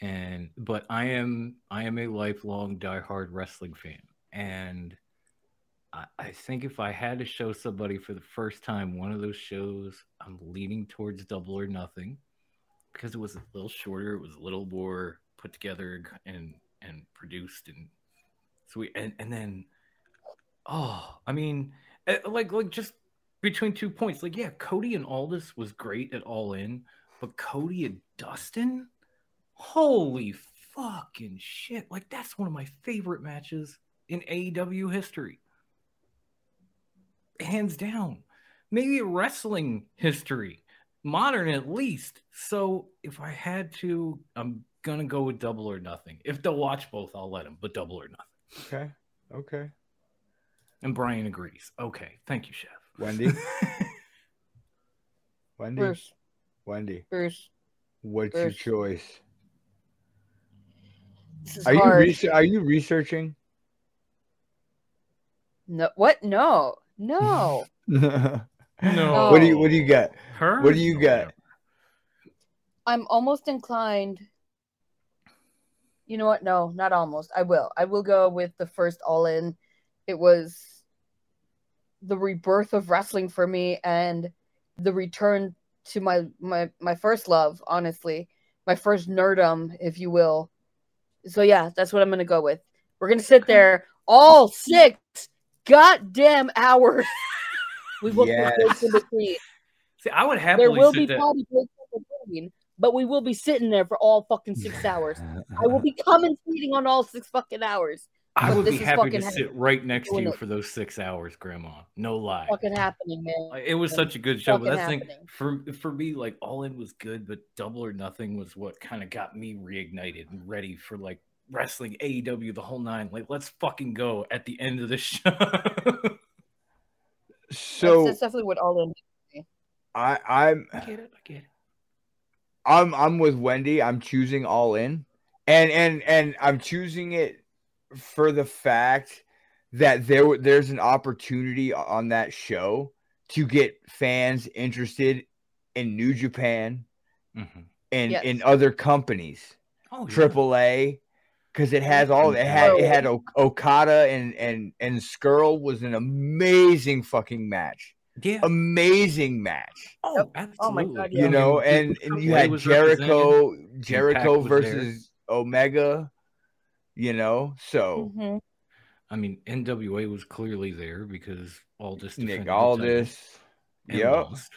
and but I am I am a lifelong diehard wrestling fan, and I, I think if I had to show somebody for the first time one of those shows, I'm leaning towards Double or Nothing because it was a little shorter, it was a little more put together and and produced and sweet, and and then oh, I mean, eh, like like just between two points, like yeah, Cody and Aldis was great at All In, but Cody and Dustin, holy fucking shit! Like that's one of my favorite matches in AEW history, hands down. Maybe wrestling history, modern at least. So if I had to, I'm gonna go with Double or Nothing. If they'll watch both, I'll let them. But Double or Nothing. Okay. Okay. And Brian agrees. Okay, thank you, Chef. Wendy. Wendy. Bruce, Wendy. Bruce, What's your choice? this is Are you hard. research- are you researching? no, what? No, no. no. No. What do you what do you got? Her? What do you got? I'm almost inclined. You know what? No, not almost. I will. I will go with the first All In. It was the rebirth of wrestling for me and the return to my my my first love. Honestly, my first nerdum, if you will. So yeah, that's what I'm gonna go with. We're gonna sit there all six goddamn hours. we will Yes. take breaks in between. See, I would happily There will sit be there. potty breaks in between, but we will be sitting there for all fucking six hours. I will be coming feeding on all six fucking hours. I would be happy to fucking sit happening. right next to you for those six hours, Grandma. No lie. Fucking happening, man. It was such a good show, but that's the thing for for me. Like All In was good, but Double or Nothing was what kind of got me reignited and ready for like wrestling AEW the whole nine. Like let's fucking go at the end of the show. So that's, that's definitely what all in. I I'm I get it. I get it. I'm I'm with Wendy. I'm choosing all in. And and and I'm choosing it for the fact that there there's an opportunity on that show to get fans interested in New Japan Mhm. and Yes. in other companies. Oh, yeah. Triple A because it has all it had it had. O- Okada and and and Scurll was an amazing fucking match. Yeah. Amazing match. oh, absolutely. Oh my God, you know, and, and you had. Jericho, Jericho was there. versus Omega, you know. So Mhm. I mean, NWA was clearly there because Aldis Nick defended the Aldis, yep, lost.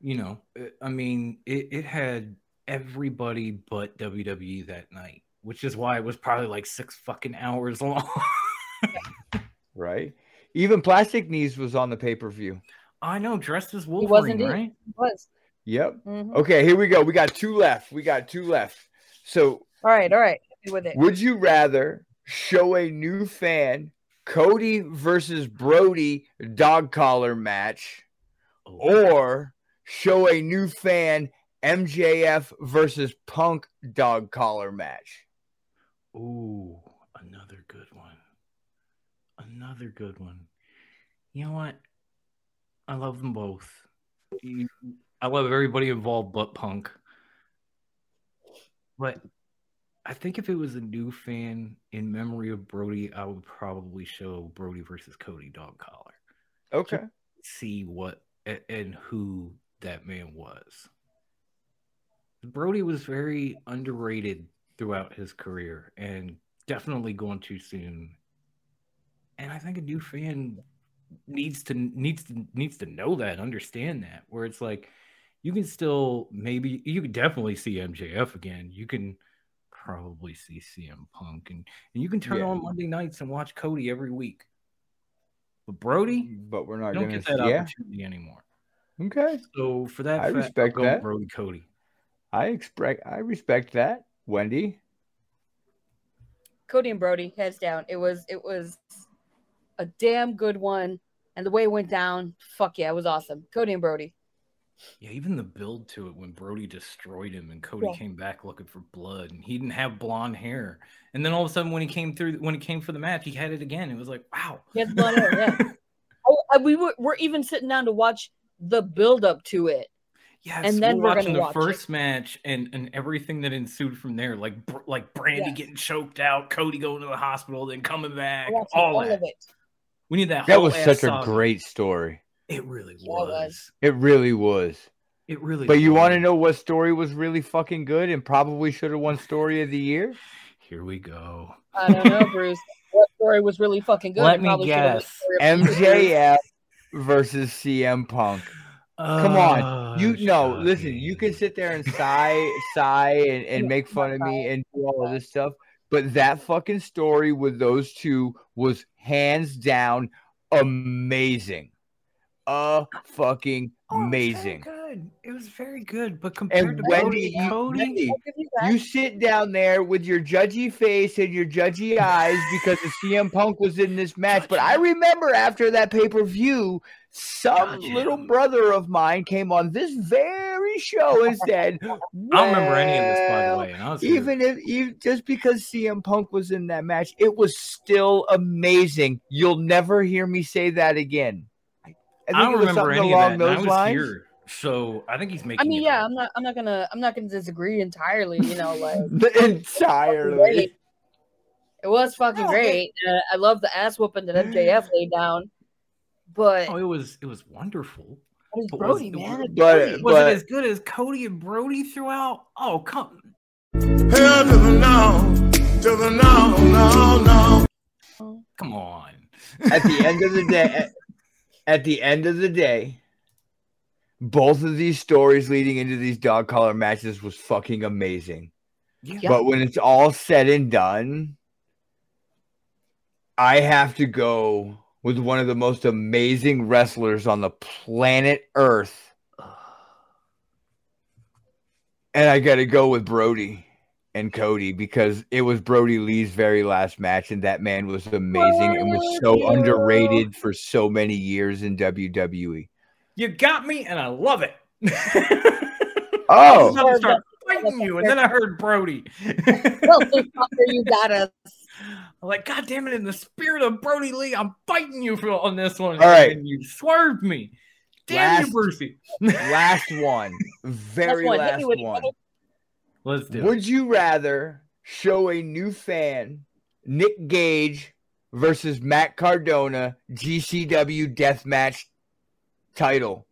You know, I mean, it, it had everybody but WWE that night, which is why it was probably like six fucking hours long. right. Even Plastic Knees was on the pay per view. I know, dressed as was Wolverine, indeed. right? It was. Yep. Mhm. Okay, here we go. We got two left. We got two left. So, All right, all right. Happy with it. would you rather show a new fan Cody versus Brodie dog collar match, Oh, or show a new fan MJF versus Punk dog collar match? Ooh, another good one. Another good one. You know what? I love them both. Mm. I love everybody involved but Punk. But I think if it was a new fan in memory of Brodie, I would probably show Brodie versus Cody dog collar. Okay. See what and who that man was. Brodie was very underrated throughout his career and definitely gone too soon. And I think a new fan needs to needs to needs to know that, understand that. Where it's like you can still maybe you can definitely see MJF again. You can probably see CM Punk and, and you can turn Yeah. on Monday nights and watch Cody every week. But Brodie, mm, But we're not gonna get that yeah. opportunity anymore. Okay. So for that, I fact, I'll respect go that. Brodie Cody. I expect I respect that. Wendy. Cody and Brodie, heads down. It was it was a damn good one, and the way it went down, fuck yeah, it was awesome. Cody and Brodie. Yeah, even the build to it when Brodie destroyed him and Cody Yeah. came back looking for blood and he didn't have blonde hair. And then all of a sudden when he came through when he came for the match, he had it again. It was like, wow. He had blonde hair, yeah. Oh, uh, we were we're even sitting down to watch the build up to it. Yes, And then we're, we're watching the watch first match and and everything that ensued from there, like like Brandi Yes. getting choked out, Cody going to the hospital, then coming back, all, all of it. We need that. That whole was such a saga. great story. It really was. was. It really was. It really. But you want to know what story was really fucking good and probably should have won story of the year? Here we go. I don't know, Bruce. What story was really fucking good? Let and me probably should've been guess. story of the MJF versus CM Punk. Come on. Oh, you know, listen, you can sit there and sigh, sigh and, and make fun of me and do all of this stuff. But that fucking story with those two was hands down amazing. Uh fucking amazing. Good. It was very good, but compared And to Wendy, Brodie you, Cody, Wendy, you sit down there with your judgy face and your judgy eyes because the CM Punk was in this match. But I remember after that pay per view, some Judge little him. brother of mine came on this very show and said, I don't remember any of this, by the way. And I was here. Even if even, just because CM Punk was in that match, it was still amazing. You'll never hear me say that again. I, I think I don't it was remember something any of along that. and I those was lines. here, so I think he's making. I mean, it yeah, up. I'm not. I'm not gonna. I'm not gonna disagree entirely. You know, like The entirely. It was fucking great. Uh, I love the ass whooping that MJF laid down, but Oh, it was it was wonderful. it was but Brodie, was- man. It's but- Brodie. Was But- it as good as Cody and Brodie throughout? Oh, come. Hell to the no, to the no, no, no. Come on. at the end of the day at, at the end of the day both of these stories leading into these dog collar matches was fucking amazing. Yeah. but when it's all said and done i have to go with one of the most amazing wrestlers on the planet earth. And i gotta go with brodie and Cody because it was Brodie Lee's very last match, and that man was amazing and was so Brodie. underrated for so many years in WWE. You got me, and I love it. Oh, was about to start fighting you, and then I heard Brodie. Well, you got us. I'm like, God damn it! In the spirit of Brodie Lee, I'm fighting you for on this one. All right. and you swerved me. Damn Last- you, Brucey. last one, very one. Last me with it, one. Brother. Let's do it. Would you rather show a new fan Nick Gage versus Matt Cardona GCW Deathmatch title,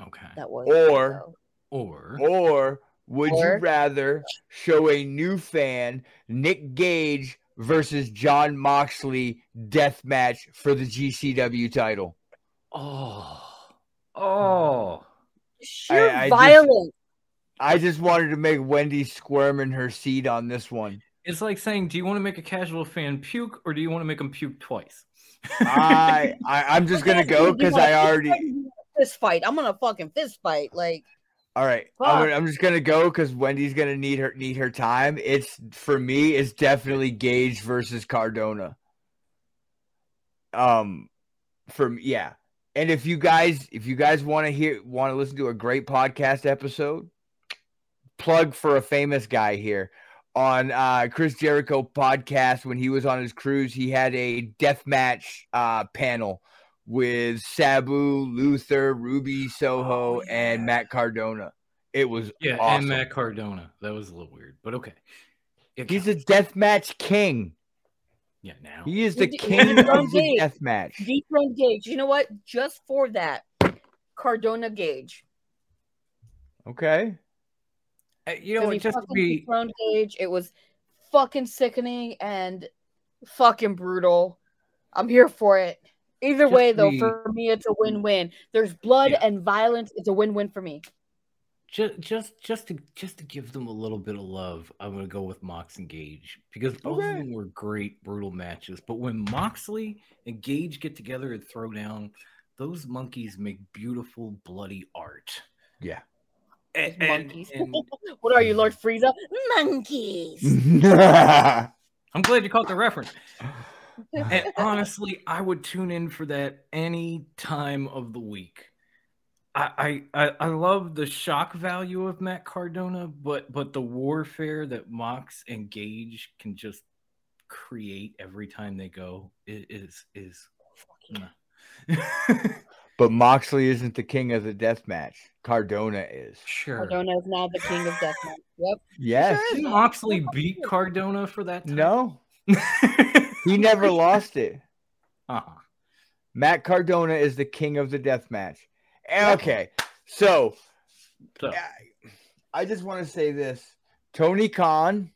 Okay. That was Or- Or or would you rather show a new fan Nick Gage versus Jon Moxley Deathmatch for the GCW title? oh, oh. sheer I- I just- violence. I just wanted to make Wendy squirm in her seat on this one. It's like saying, do you want to make a casual fan puke, or do you want to make them puke twice? I, I I'm just gonna go because I already. fist fight. I'm gonna fucking fist fight. Like All right, I'm, gonna- I'm just gonna go because Wendy's gonna need her need her time. It's for me. It's definitely Gage versus Cardona. Um, for me, yeah. And if you guys if you guys want to hear want to listen to a great podcast episode, plug for a famous guy here on uh Chris Jericho podcast when he was on his cruise. He had a death match uh panel with Sabu, Luther, Ruby Soho, Oh, and. Matt Cardona. It was Yeah, awesome. and Matt Cardona. That was a little weird, but okay. It He's a death match king. yeah now. He is the He- king of the Gage. death match. dethrone Gage. You know what? Just for that, Cardona Gage. Okay. Uh, you know, Because just to be dethroned Gage. It was fucking sickening and fucking brutal. I'm here for it. Either Just way, though, the- for me, it's a win-win. There's blood Yeah. and violence. It's a win-win for me. just just just to just to give them a little bit of love, I'm gonna go with Mox and Gage because both Okay. of them were great brutal matches. But when Moxley and Gage get together and throw down, those monkeys make beautiful bloody art. Yeah. And, Those and- and What are you, Lord Frieza? Monkeys. I'm glad you caught the reference. And honestly, I would tune in for that any time of the week. I, I I I love the shock value of Matt Cardona, but but the warfare that Mox and Gage can just create every time they go i- is is. But Moxley isn't the king of the death match. Cardona is. sure. Cardona is now the king of death match. Yep. Yes. Didn't Moxley beat Cardona for that? No, he never lost it. uh-huh. Matt Cardona is the king of the death match. Okay, so So I just want to say this. Tony Khan,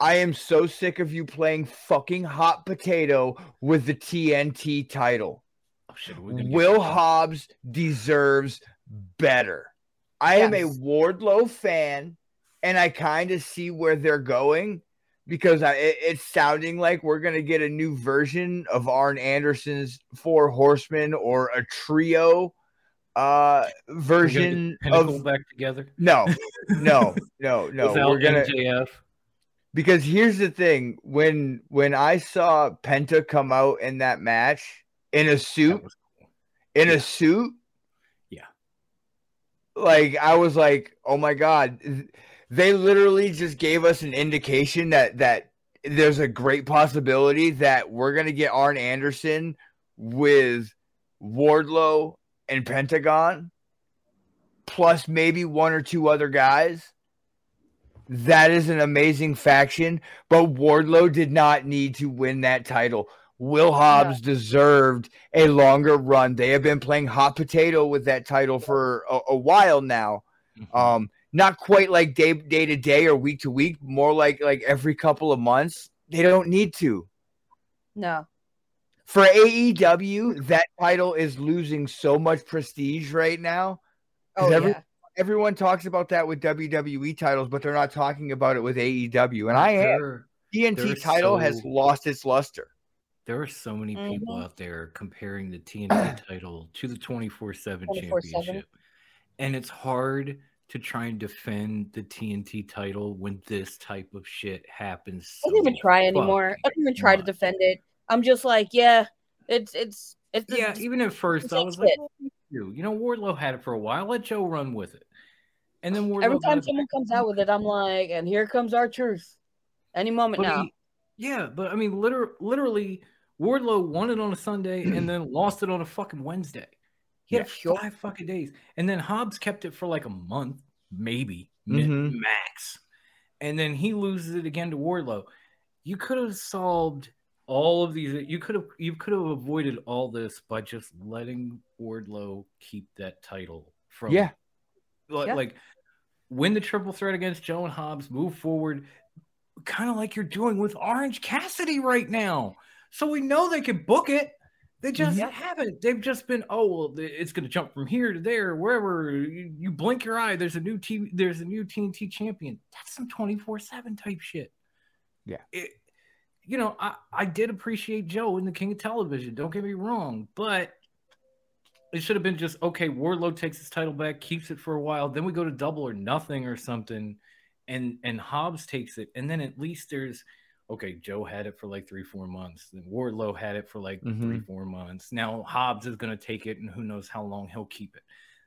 I am so sick of you playing fucking hot potato with the TNT title. Oh, shit, are we gonna get Will Hobbs deserves better. I am a Wardlow fan, and I kind of see where they're going because I, it, it's sounding like we're gonna get a new version of Arn Anderson's Four Horsemen or a trio uh We're get version Pinnacle of back together. no, no, no, no. Without we're gonna MJF. because here's the thing when when I saw Penta come out in that match in a suit in Yeah. a suit. Yeah. Like I was like, "Oh my god." They literally just gave us an indication that that there's a great possibility that we're going to get Arn Anderson with Wardlow and Pentagon plus maybe one or two other guys. That is an amazing faction, but Wardlow did not need to win that title. Will Hobbs deserved a longer run. They have been playing hot potato with that title for a, a while now. Mhm. Um, not quite like day day to day or week to week, more like like every couple of months. They don't need to. No. For AEW, that title is losing so much prestige right now. Oh every- yeah. Everyone talks about that with WWE titles, but they're not talking about it with AEW. And I am. TNT title has lost its luster. There are so many people Mhm. out there comparing the TNT title to the 24 7 championship. And it's hard to try and defend the TNT title when this type of shit happens. I don't even try anymore. I don't even try to defend it. I'm just like, yeah, it's it's it's Yeah, even at first, I was like, you you know, Wardlow had it for a while. Let Joe run with it. And then Wardlow every time someone comes out with it, I'm like, and here comes R-Truth. Any moment But now. he- yeah, but I mean, liter- literally, Wardlow won it on a Sunday and then lost it on a fucking Wednesday. He had Yeah. Five fucking days, and then Hobbs kept it for like a month, maybe Mhm. max, and then he loses it again to Wardlow. You could have solved all of these. You could have you could have avoided all this by just letting Wardlow keep that title from Yeah. like, Yeah. like win the triple threat against Joe and Hobbs, move forward, kind of like you're doing with Orange Cassidy right now. So we know they can book it. They just Yeah. haven't. They've just been, oh well, it's going to jump from here to there, wherever. You, you blink your eye, there's a new T, there's a new TNT champion. That's some twenty four seven type shit. Yeah. It, you know, I I did appreciate Joe in the King of Television. Don't get me wrong, but it should have been just okay. Wardlow takes his title back, keeps it for a while, then we go to double or nothing or something, and and Hobbs takes it, and then at least there's okay. Joe had it for like three four months, then Wardlow had it for like three Mhm. four months. Now Hobbs is gonna take it, and who knows how long he'll keep it.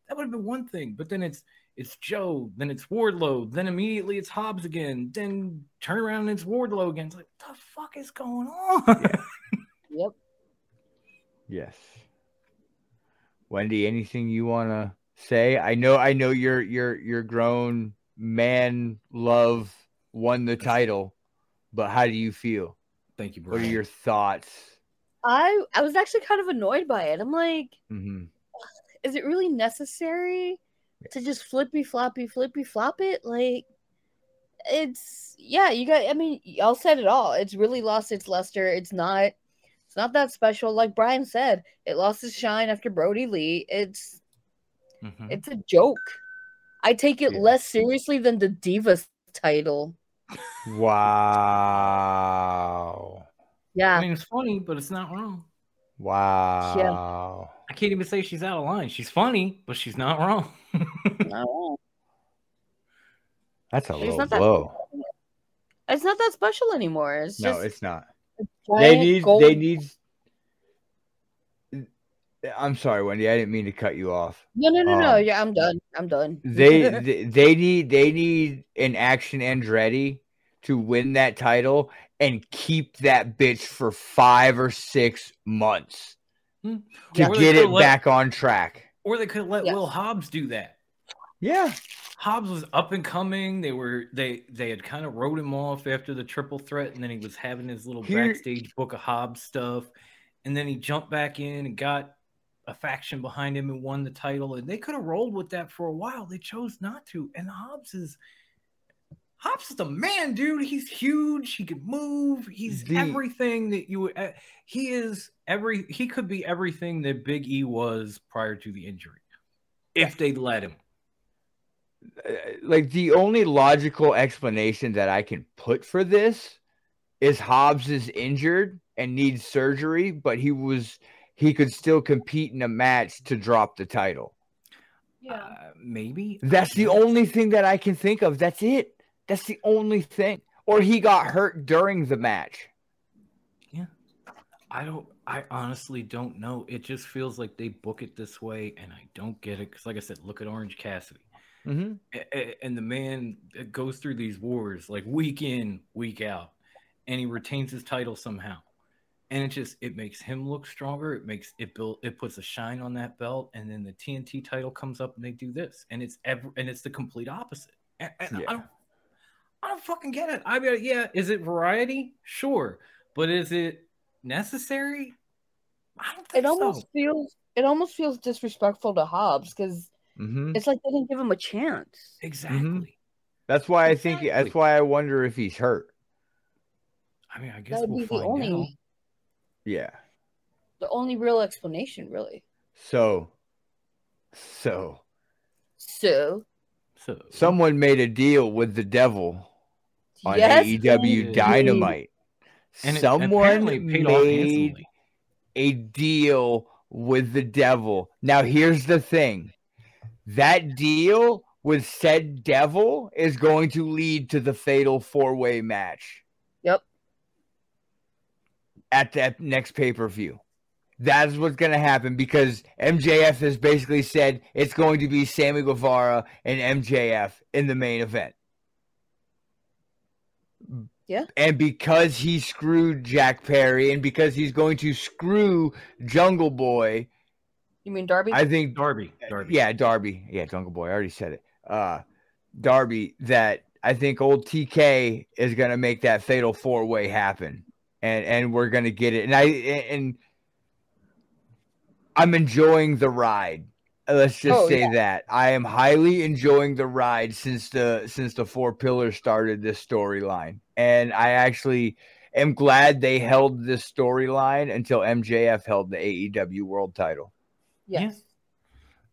That would have been one thing, but then it's it's Joe, then it's Wardlow, then immediately it's Hobbs again, then turn around and it's Wardlow again. It's like what the fuck is going on? Yep. Yes. Wendy, anything you want to say? I know, I know your your your grown man love won the title, but how do you feel? Thank you, bro. What are your thoughts? I I was actually kind of annoyed by it. I'm like, hmm is it really necessary to just flippy floppy flippy flop it? Like it's yeah, you got I mean, y'all said it all. It's really lost its luster. It's not It's not that special. Like Brian said, it lost its shine after Brodie Lee. It's Mhm. it's a joke. I take it Yeah. less seriously than the Divas title. Wow. Yeah. I mean, it's funny, but it's not wrong. Wow. Yeah. I can't even say she's out of line. She's funny, but she's not wrong. not wrong. That's a She's low not that- blow. It's not that special anymore. It's No, just it's not. They need gold- they need I'm sorry, Wendy. I didn't mean to cut you off. No, no, no, no. um, Yeah, I'm done. I'm done. They they, they need they need an Action Andretti to win that title and keep that bitch for five or six months Hmm. to Or get it let- back on track. Or they could let Yes. Will Hobbs do that. Yeah. Hobbs was up and coming. They were they they had kind of wrote him off after the triple threat, and then he was having his little Here- backstage book of Hobbs stuff, and then he jumped back in and got a faction behind him and won the title. And they could have rolled with that for a while. They chose not to. And Hobbs is Hobbs is the man, dude. He's huge. He can move. He's The- everything that you. Uh, he is every. He could be everything that Big E was prior to the injury, if they let him. Uh, Like the only logical explanation that I can put for this is Hobbs is injured and needs surgery, but he was he could still compete in a match to drop the title. Yeah. Uh, maybe That's the only thing that I can think of. That's it. That's the only thing. Or he got hurt during the match. Yeah. I don't. I honestly don't know. It just feels like they book it this way, and I don't get it. Because, like I said, look at Orange Cassidy, Mm-hmm. A- a- and the man goes through these wars like week in, week out, and he retains his title somehow. And it just it makes him look stronger. It makes it build. It puts a shine on that belt, and then the TNT title comes up, and they do this, and it's ever and it's the complete opposite. And, and Yeah. I don't. I don't fucking get it. I mean, yeah, is it variety? Sure, but is it necessary? I don't think It almost so. feels it almost feels disrespectful to Hobbs because Mm-hmm. it's like they didn't give him a chance. Exactly. That's why I think that's why I wonder if he's hurt. I mean, I guess That would we'll be the find only out. Yeah. the only real explanation, really. So so So So someone made a deal with the devil on yes, AEW Dynamite. and Someone apparently paid made a deal with the devil. Now, here's the thing that deal with said devil is going to lead to the fatal four way match Yep. At that next pay per view. That's what's going to happen because MJF has basically said it's going to be Sammy Guevara and MJF in the main event. Yeah. And because he screwed Jack Perry and because he's going to screw Jungle Boy, You mean Darby? I think Darby. Darby. yeah, Darby. Yeah, Jungle Boy. I already said it. Uh Darby that I think old TK is gonna make that fatal four way happen. And and we're gonna get it. And I and I'm enjoying the ride. Let's just Oh, say yeah. that. I am highly enjoying the ride since the since the four pillars started this storyline. And I actually am glad they held this storyline until MJF held the AEW world title. yes.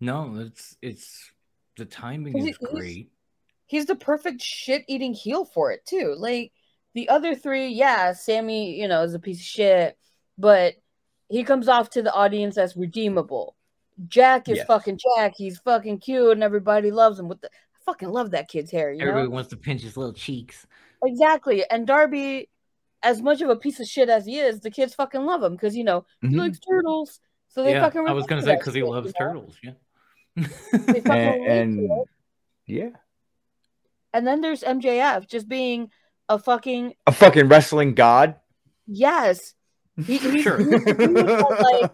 No, it's it's the timing Is is it- is- great. He's the perfect shit eating heel for it too. Like the other three, yeah, Sammy, you know, is a piece of shit, but he comes off to the audience as redeemable. Jack is Yes. fucking Jack. He's fucking cute and everybody loves him. With the I fucking love that kid's hair, you Everybody know? wants to pinch his little cheeks. Exactly. And Darby, as much of a piece of shit as he is, the kids fucking love him because you know he Mhm. likes turtles. So they yeah, fucking. I was gonna say because he loves you know? turtles. Yeah. And, and yeah, And then there's MJF just being a fucking a fucking wrestling god. yes. He, he's, Sure. he's the dude that, like,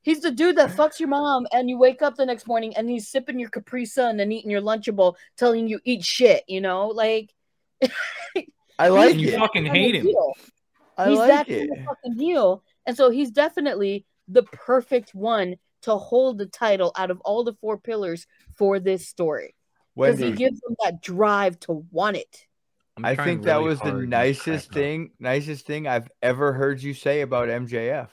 he's the dude that fucks your mom, and you wake up the next morning and he's sipping your Capri Sun and eating your Lunchable, telling you eat shit. You know, like I like you fucking hate him. heel. I he's like that it. kind of fucking heel, and so he's definitely the perfect one to hold the title out of all the four pillars for this story because he gives them that drive to want it. I'm I think that really was the hard not to nicest crack up. thing, nicest thing I've ever heard you say about MJF.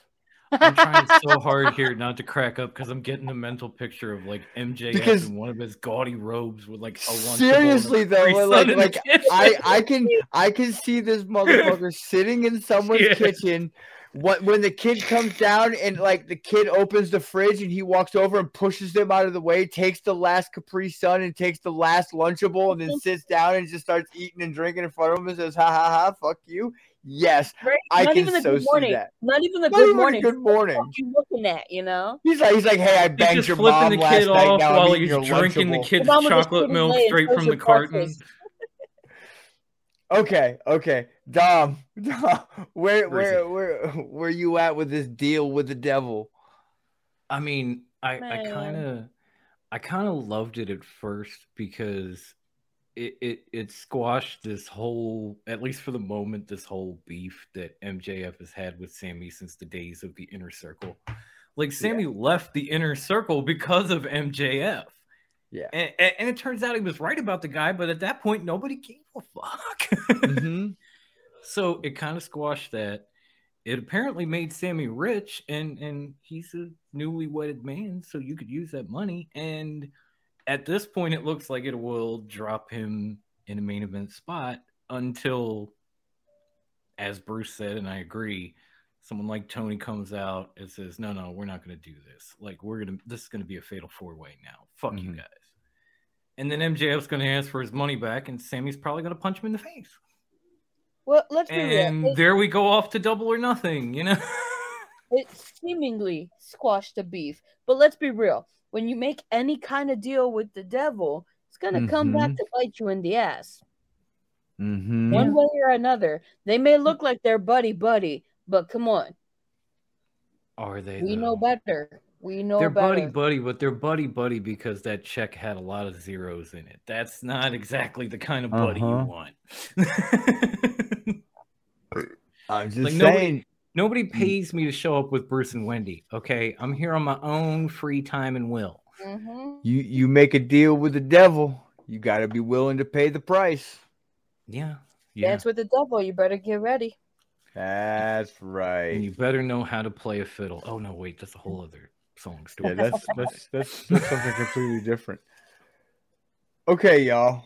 I'm trying so hard here not to crack up because I'm getting a mental picture of like MJF Because- in one of his gaudy robes with like a Seriously though, like, Sun in the like. I, I can I can see this motherfucker sitting in someone's Yeah. kitchen. What when the kid comes down and like the kid opens the fridge and he walks over and pushes them out of the way, takes the last Capri Sun and takes the last Lunchable and then sits down and just starts eating and drinking in front of him and says, "Ha ha ha, fuck you." Yes, Right? I Not can even the so good see morning. that. Not even the Not good even a morning. good morning. What you looking at, you know? He's like, he's like, hey, I He's banged just your flipping mom the last kid night. off Now while he's your drinking the kid's mom was just chocolate milk straight from the carton. Okay, okay, Dom, Dom, where Where is where where where you at with this deal with the devil? I mean, I I kind of I kind of loved it at first because it, it it squashed this whole at least for the moment this whole beef that MJF has had with Sammy since the days of the inner circle. Like Sammy left the inner circle because of MJF. Yeah. And, and, and it turns out he was right about the guy, but at that point nobody gave a fuck. Mhm. So it kind of squashed that. It apparently made Sammy rich, and and he's a newly wedded man, so you could use that money. And at this point, it looks like it will drop him in a main event spot until, as Bruce said, and I agree, someone like Tony comes out and says, "No, no, we're not going to do this. Like we're gonna, this is going to be a fatal four way now. Fuck you Mhm. guys." And then MJF's going to ask for his money back, and Sammy's probably going to punch him in the face Well, let's be and real. It, there we go off to double or nothing, you know. it seemingly squashed the beef, but let's be real. When you make any kind of deal with the devil, it's gonna come back Mhm. to bite you in the ass, Mm-hmm. one way or another. They may look like they're buddy buddy, but come on, Are they? we know better. We know They're better. buddy buddy, but they're buddy buddy because that check had a lot of zeros in it. That's not exactly the kind of buddy Uh-huh. you want. I'm just Like, nobody- saying. Nobody Mm. pays me to show up with Bruce and Wendy. Okay, I'm here on my own free time and will. Mhm. You you make a deal with the devil, you got to be willing to pay the price. Yeah, yeah. Dance with the devil. You better get ready. That's right. and you better know how to play a fiddle. Oh no, wait, that's a whole other song story. Yeah, that's that's that's, that's something completely different. Okay, y'all.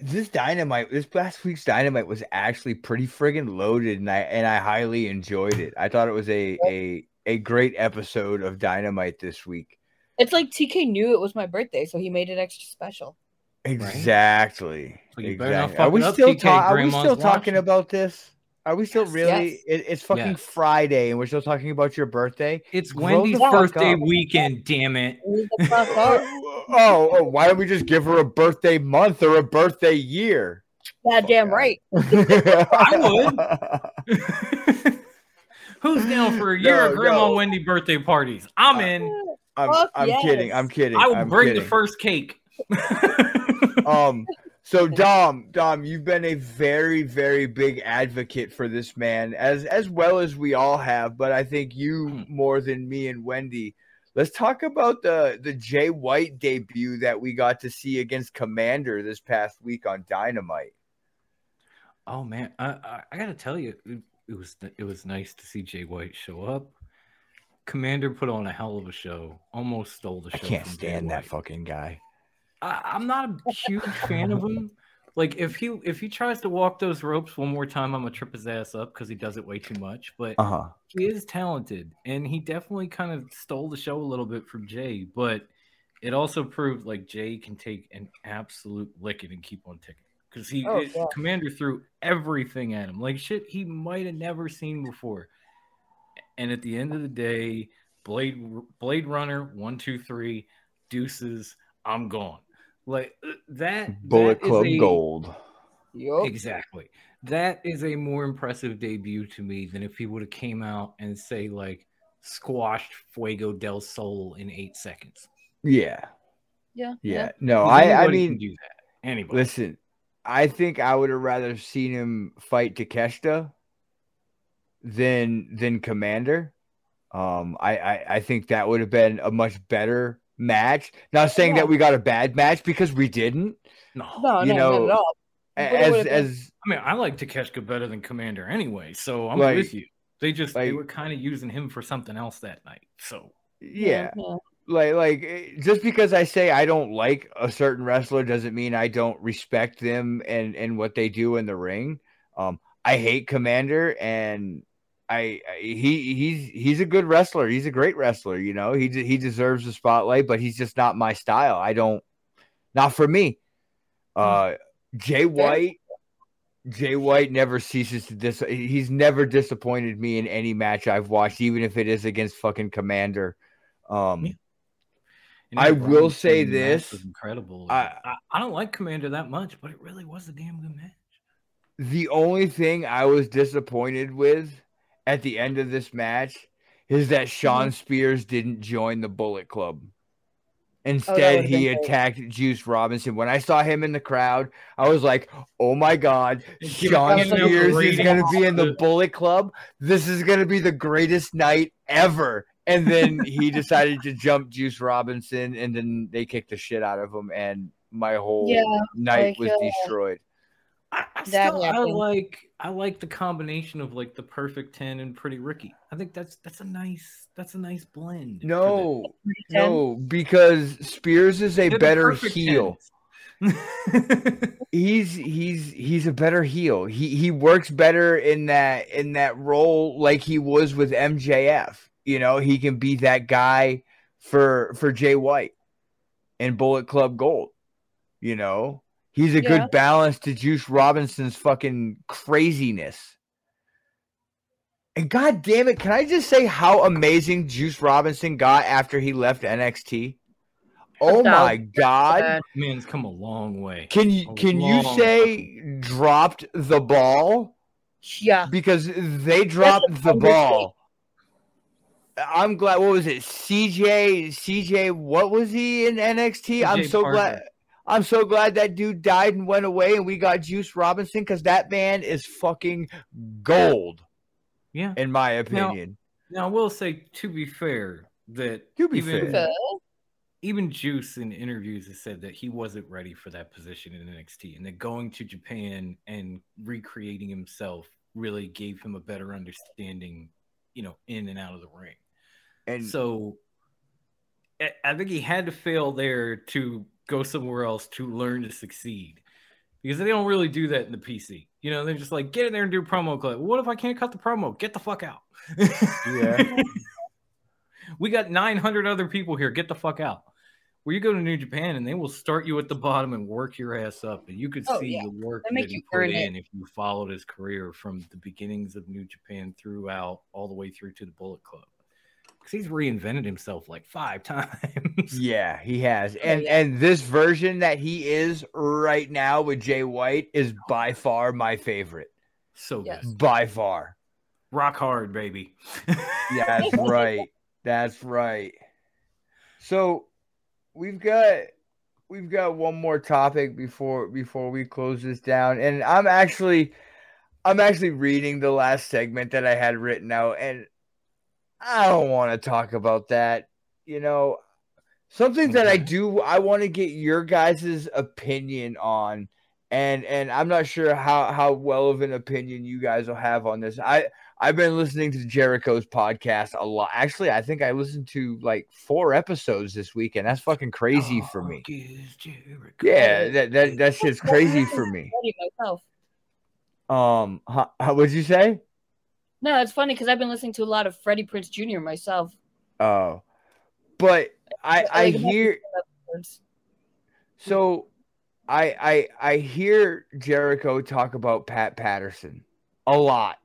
This dynamite, this last week's dynamite was actually pretty friggin' loaded, and I and I highly enjoyed it. I thought it was a a a great episode of dynamite this week. It's like TK knew it was my birthday, so he made it extra special. Exactly. So you better not exactly. fuck Are we it up, still ta- Are we still talking about this? Are we still Yes. really? Yes. It, it's fucking Yes. Friday, and we're still talking about your birthday. It's Grow Wendy's birthday up. weekend, damn it. Leave the fuck up. oh, oh, why don't we just give her a birthday month or a birthday year? Goddamn right. I would. Who's down for a year No, of Grandma no. Wendy birthday parties? I'm in. I'm, I'm yes. kidding. I'm kidding. I will I'm bring kidding. the first cake. um so dom dom you've been a very very big advocate for this man as as well as we all have but i think Hmm. you more than me and wendy let's talk about the the jay white debut that we got to see against Komander this past week on dynamite oh man, I, I, I gotta tell you, it, it was it was nice to see Jay White show up. Komander put on a hell of a show. Almost stole the show. i can't from Jay stand that fucking guy I, I'm not a huge fan of him. Like if he if he tries to walk those ropes one more time, I'm gonna trip his ass up because he does it way too much. But uh-huh he is talented, and he definitely kind of stole the show a little bit from Jay. But it also proved like Jay can take an absolute licking and keep on ticking because he Oh, yeah. Komander threw everything at him, like shit he might have never seen before. And at the end of the day, Blade Blade Runner one two three deuces, I'm gone. Like uh, that bullet that is club a- gold Yup. Exactly. That is a more impressive debut to me than if he would have came out and say like squashed Fuego del Sol in eight seconds. yeah Yeah. yeah No, i i anybody mean can do that. Anybody. Listen, I think I would have rather seen him fight Takeshita than than Komander. Um, I, I I think that would have been a much better match. Not saying Yeah. that we got a bad match because we didn't. no. No, You no, not know, at all. As as I mean, I like Takeshita better than Komander anyway, so I'm Like- with you. They just they were kind of using him for something else that night. So yeah, yeah. like like eh, just because I say I don't like a certain wrestler doesn't mean I don't respect them and and what they do in the ring. Um, I hate Komander and. I, I he he's he's a good wrestler. He's a great wrestler. You know he he deserves the spotlight, but he's just not my style. I don't, not for me. Uh, Jay White, Jay White never ceases to dis. He's never disappointed me in any match I've watched, even if it is against fucking Komander. Um, Yeah. I will say this, was incredible. I- I, I don't like Komander that much, but it really was a damn good match. the only thing I was disappointed with at the end of this match is that Shawn Spears didn't join the Bullet Club. Instead, would've he been great. attacked Juice Robinson. When I saw him in the crowd, I was like, "Oh my god, Give Shawn Spears is going to be in the Bullet Club. This is going to be the greatest night ever." And then he decided to jump Juice Robinson, and then they kicked the shit out of him, and my whole Yeah, night like, was uh, destroyed. I, I That still I like I like the combination of like the perfect ten and Pretty Ricky. I think that's that's a nice that's a nice blend. No, no, because Spears is a They're better heel. He's he's he's a better heel. He he works better in that in that role like he was with MJF. You know, he can be that guy for for Jay White and Bullet Club Gold. You know, he's a Yeah. good balance to Juice Robinson's fucking craziness. And god damn it, can I just say how amazing Juice Robinson got after he left NXT? Oh my god. Bad. Man's come a long way. Can you A can you long say dropped the ball Yeah. because they dropped the ball? I'm glad. What was it? CJ CJ. What was he in NXT? I'm so Parker. glad. I'm so glad that dude died and went away, and we got Juice Robinson because that man is fucking gold, Yeah. in my opinion. Now I will say, to be fair, that To be even, fair. even Juice in interviews has said that he wasn't ready for that position in NXT, and that going to Japan and recreating himself really gave him a better understanding, you know, in and out of the ring. and So I- I think he had to fail there to go somewhere else to learn to succeed. Because they don't really do that in the PC. You know, they're just like, get in there and do a promo clip. What if I can't cut the promo? Get the fuck out. Yeah. we got 900 other people here. Get the fuck out. Where you go to New Japan and they will start you at the bottom and work your ass up. And you could Oh, see yeah. the work They make that he you put earn it. in if you followed his career from the beginnings of New Japan throughout all the way through to the Bullet Club. Because he's reinvented himself like five times. Yeah, he has. And yeah. and this version that he is right now with Jay White is by far my favorite. So Yes. good. By far. Rock hard, baby. Yeah, that's right. That's right. So we've got we've got one more topic before before we close this down. And I'm actually I'm actually reading the last segment that I had written out and I don't want to talk about that. You know, something that I do I want to get your guys' opinion on and and I'm not sure how how well of an opinion you guys will have on this. I I've been listening to Jericho's podcast a lot. Actually, I think I listened to like four episodes this week, and that's fucking crazy for me. Dog is Jericho. Yeah, that that that shit's crazy for me. Myself. Um, how, how would you say? No, it's funny because I've been listening to a lot of Freddie Prinze Jr. myself. Oh, but I I Like, hear so I I I hear Jericho talk about Pat Patterson a lot.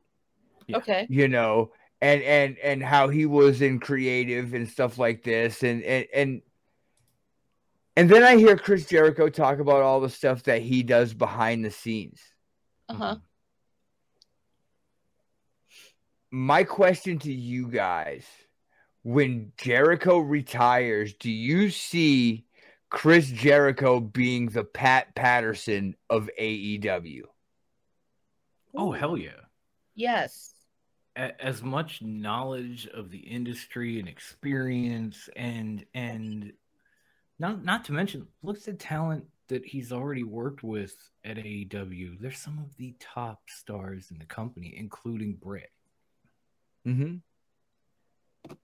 Okay. you know and and and how he was in creative and stuff like this and and and and then i hear chris jericho talk about all the stuff that he does behind the scenes Uh huh. My question to you guys when jericho retires do you see chris jericho being the pat patterson of aew Oh hell yeah. Yes. As much knowledge of the industry and experience and and not not to mention look at the talent that he's already worked with at AEW, they're some of the top stars in the company, including Britt. Mm-hmm.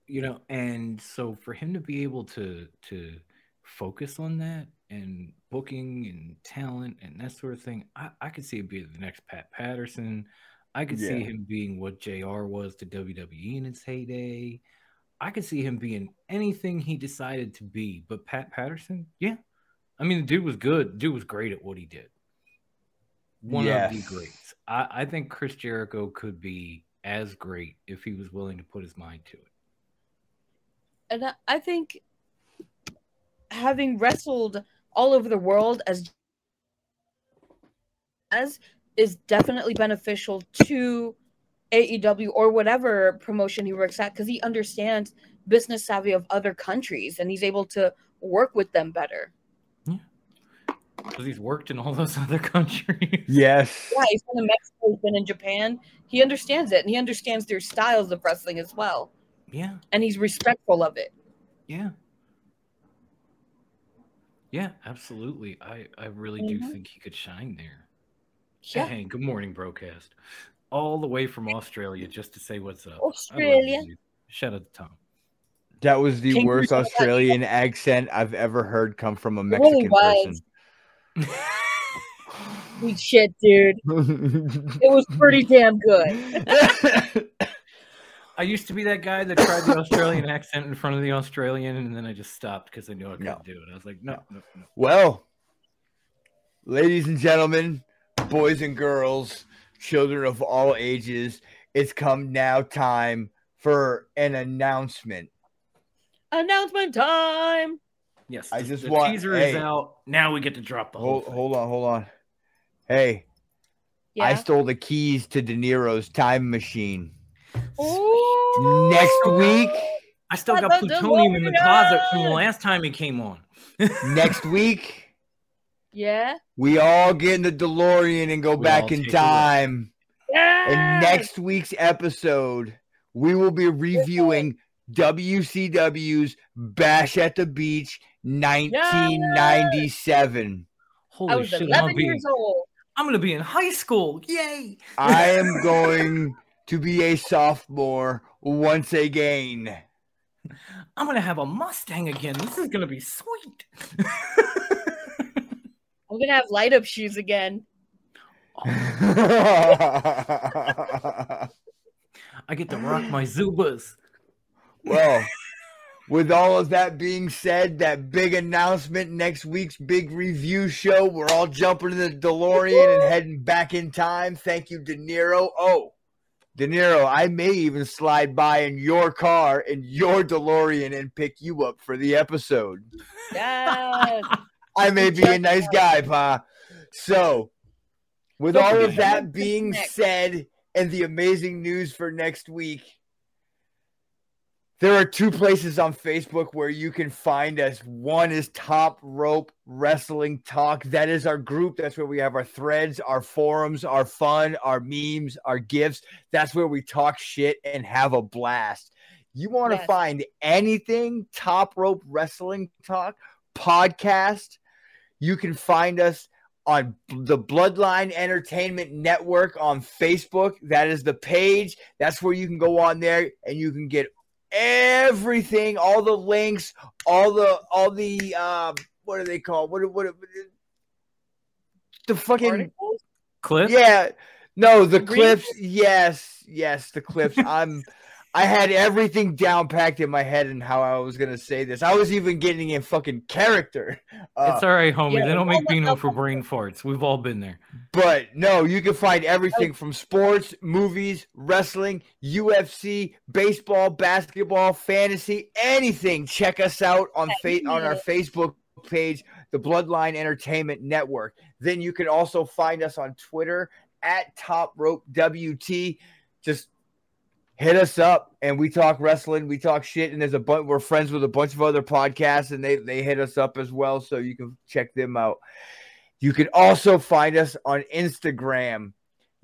You know, and so for him to be able to to focus on that and booking and talent and that sort of thing, I, I could see it being the next Pat Patterson. I could see him being what JR was to WWE in its heyday. I could see him being anything he decided to be. But Pat Patterson, yeah. I mean, the dude was good. The dude was great at what he did. One of the greats. I, I think Chris Jericho could be as great if he was willing to put his mind to it. and I- think having wrestled all over the world as as is definitely beneficial to AEW or whatever promotion he works at because he understands business savvy of other countries and he's able to work with them better. Because he's worked in all those other countries. Yes. Yeah, he's been in Mexico, he's been in Japan. He understands it and he understands their styles of wrestling as well. Yeah, And he's respectful of it. yeah. Yeah, absolutely. I, I really do Mhm. think he could shine there. Yeah. Hey, good morning, broadcast. All the way from Australia just to say what's up. I love you, Australia. dude. Shout out to Tom. That was the King worst Australian accent I've ever heard come from a really Mexican was. Shit, dude. It was pretty damn good. I used to be that guy that tried the Australian accent in front of the Australian, and then I just stopped because I knew I couldn't No. do it. I was like, no, no, no. well, ladies and gentlemen, boys and girls, children of all ages, it's come now time for an announcement. Announcement time. Yes, I the- just the want- teaser hey. is out. Now we get to drop the whole. Hold, thing. hold on, hold on. Hey, Yeah. I stole the keys to De Niro's time machine. Ooh. Next week, I still But got plutonium in the closet from the last time he came on. next week, Yeah. we all get in the DeLorean and go We back in time. Yeah. In next week's episode, we will be reviewing WCW's Bash at the Beach 1997. Holy I was shit! I'm 11 be, years old. I'm gonna be in high school. Yay! I am going to be a sophomore once again. I'm gonna have a Mustang again. This is gonna be sweet. I'm gonna have light up shoes again. I get to rock my Zubaz. Well, with all of that being said, that big announcement, next week's big review show, we're all jumping in the DeLorean and heading back in time. Thank you, De Niro. Oh, De Niro, I may even slide by in your car in your DeLorean and pick you up for the episode. Yes. I may be a nice guy, Pa. So, with all of that being said, and the amazing news for next week, there are two places on Facebook where you can find us. One is Top Rope Wrestling Talk. That is our group. That's where we have our threads, our forums, our fun, our memes, our gifts. That's where we talk shit and have a blast. You want to Yes. find anything Top Rope Wrestling Talk podcast? You can find us on the Bloodline Entertainment Network on Facebook. That is the page. That's where you can go on there and you can get everything, all the links, all the all the um what are they called? What what the fucking Articles? Cliff. yeah. No, the clips. Yes, yes, the clips. I'm I had everything down packed in my head and how I was gonna say this. I was even getting in fucking character. Uh, It's all right, homie. yeah, they don't make that Beano for brain farts. We've all been there. But no, you can find everything from sports, movies, wrestling, UFC, baseball, basketball, fantasy, anything. Check us out on fa- on our Facebook page, the Bloodline Entertainment Network. Then you can also find us on Twitter at Top Rope WT. Just hit us up and we talk wrestling, we talk shit, and there's a bunch. We're friends with a bunch of other podcasts, and they they hit us up as well, so you can check them out. You can also find us on Instagram.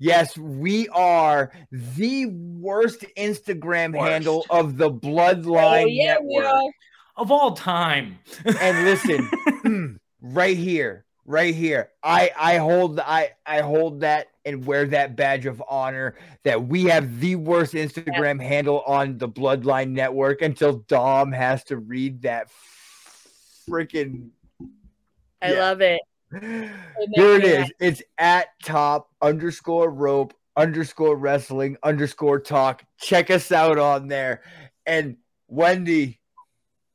Yes, we are the worst Instagram Worst. handle of the Bloodline Oh, yeah, we Network. are. Of all time. And listen, right here, right here. I I hold I I hold that and wear that badge of honor that we have the worst Instagram handle on the Bloodline Network until Dom has to read that freaking I Yeah. love it. Here it is. It's at top underscore rope underscore wrestling underscore talk. Check us out on there. And Wendy,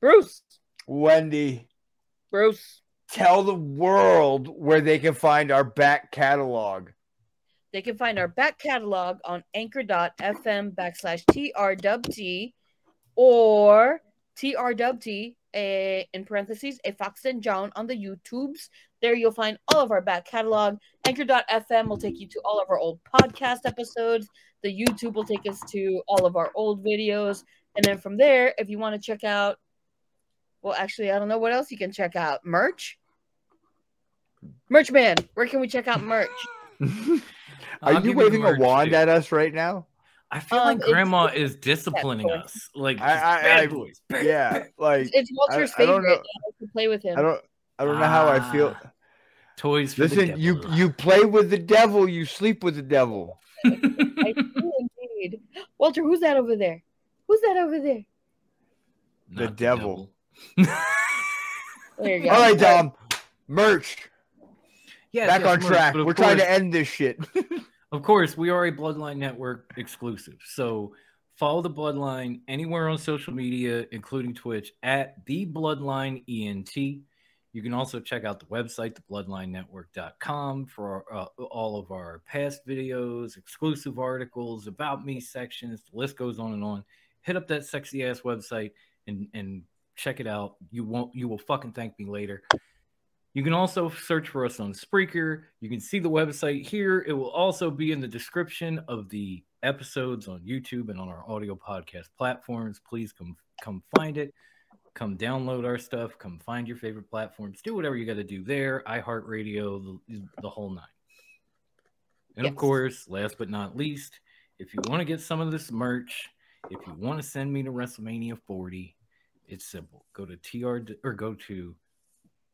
Bruce. Wendy, Bruce. tell the world where they can find our back catalog. They can find our back catalog on anchor.fm backslash TRWT or TRWT a, eh, in parentheses, a Fox and John on the YouTubes. There you'll find all of our back catalog. Anchor.fm will take you to all of our old podcast episodes. The YouTube will take us to all of our old videos. And then from there, if you want to check out, well, actually, I don't know what else you can check out. Merch? Merch man, where can we check out merch? Are I'll you waving a wand too. at us right now? I feel Um, like it's- Grandma is disciplining us. Like I- just I- bad I- boys. bad- Yeah, like It's Walter's I don't favorite. know. I to play with him. I don't I don't know how I feel. Ah, Toys for the Listen, you devil. you play with the devil, you sleep with the devil. I do indeed. Walter, who's that over there? Who's that over there? The Not devil. There you go. All right, Dom. Merch. Yes, Back yes, on merch, track. We're trying to end this shit. Of course, we are a Bloodline Network exclusive. So follow the Bloodline anywhere on social media, including Twitch, at the Bloodline ENT. You can also check out the website, thebloodlinenetwork.com, for uh, all of our past videos, exclusive articles, about me sections. The list goes on and on. Hit up that sexy ass website and and check it out. You won't. You will fucking thank me later. You can also search for us on Spreaker. You can see the website here. It will also be in the description of the episodes on YouTube and on our audio podcast platforms. Please come come find it. Come download our stuff. Come find your favorite platforms. Do whatever you got to do there. iHeartRadio, the, the whole nine. And of course, last but not least, if you want to get some of this merch, if you want to send me to WrestleMania 40, it's simple. Go to TR or go to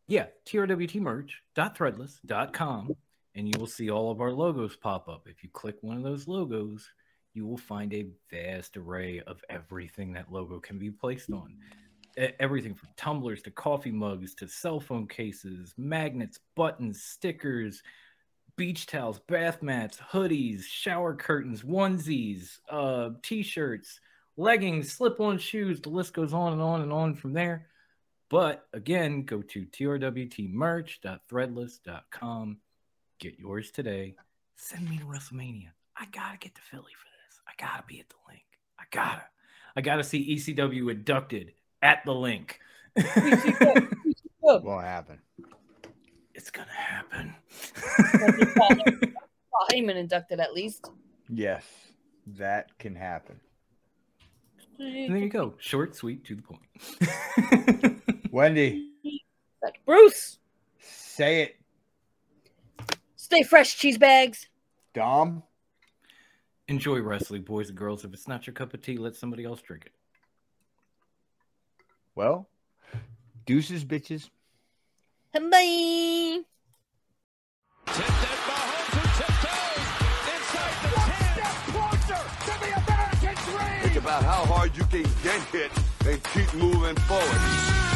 yeah, trwtmerch.threadless.com and you will see all of our logos pop up. If you click one of those logos, you will find a vast array of everything that logo can be placed on. Everything from tumblers to coffee mugs to cell phone cases, magnets, buttons, stickers, beach towels, bath mats, hoodies, shower curtains, onesies, uh, t-shirts, leggings, slip-on shoes. The list goes on and on and on from there. But again, go to trwtmerch.threadless.com. Get yours today. Send me to WrestleMania. I gotta get to Philly for this. I gotta be at the Linc. I gotta. I gotta see ECW inducted at the Linc. Won't happen. it's gonna happen. Paul Heyman inducted at least. Yes, that can happen. And there you go. Short, sweet, to the point. Wendy, But Bruce, say it. stay fresh, cheese bags. Dom, Enjoy wrestling, boys and girls. If it's not your cup of tea, let somebody else drink it. well, deuces, bitches. Bye. Think about how hard you can get hit and keep moving forward.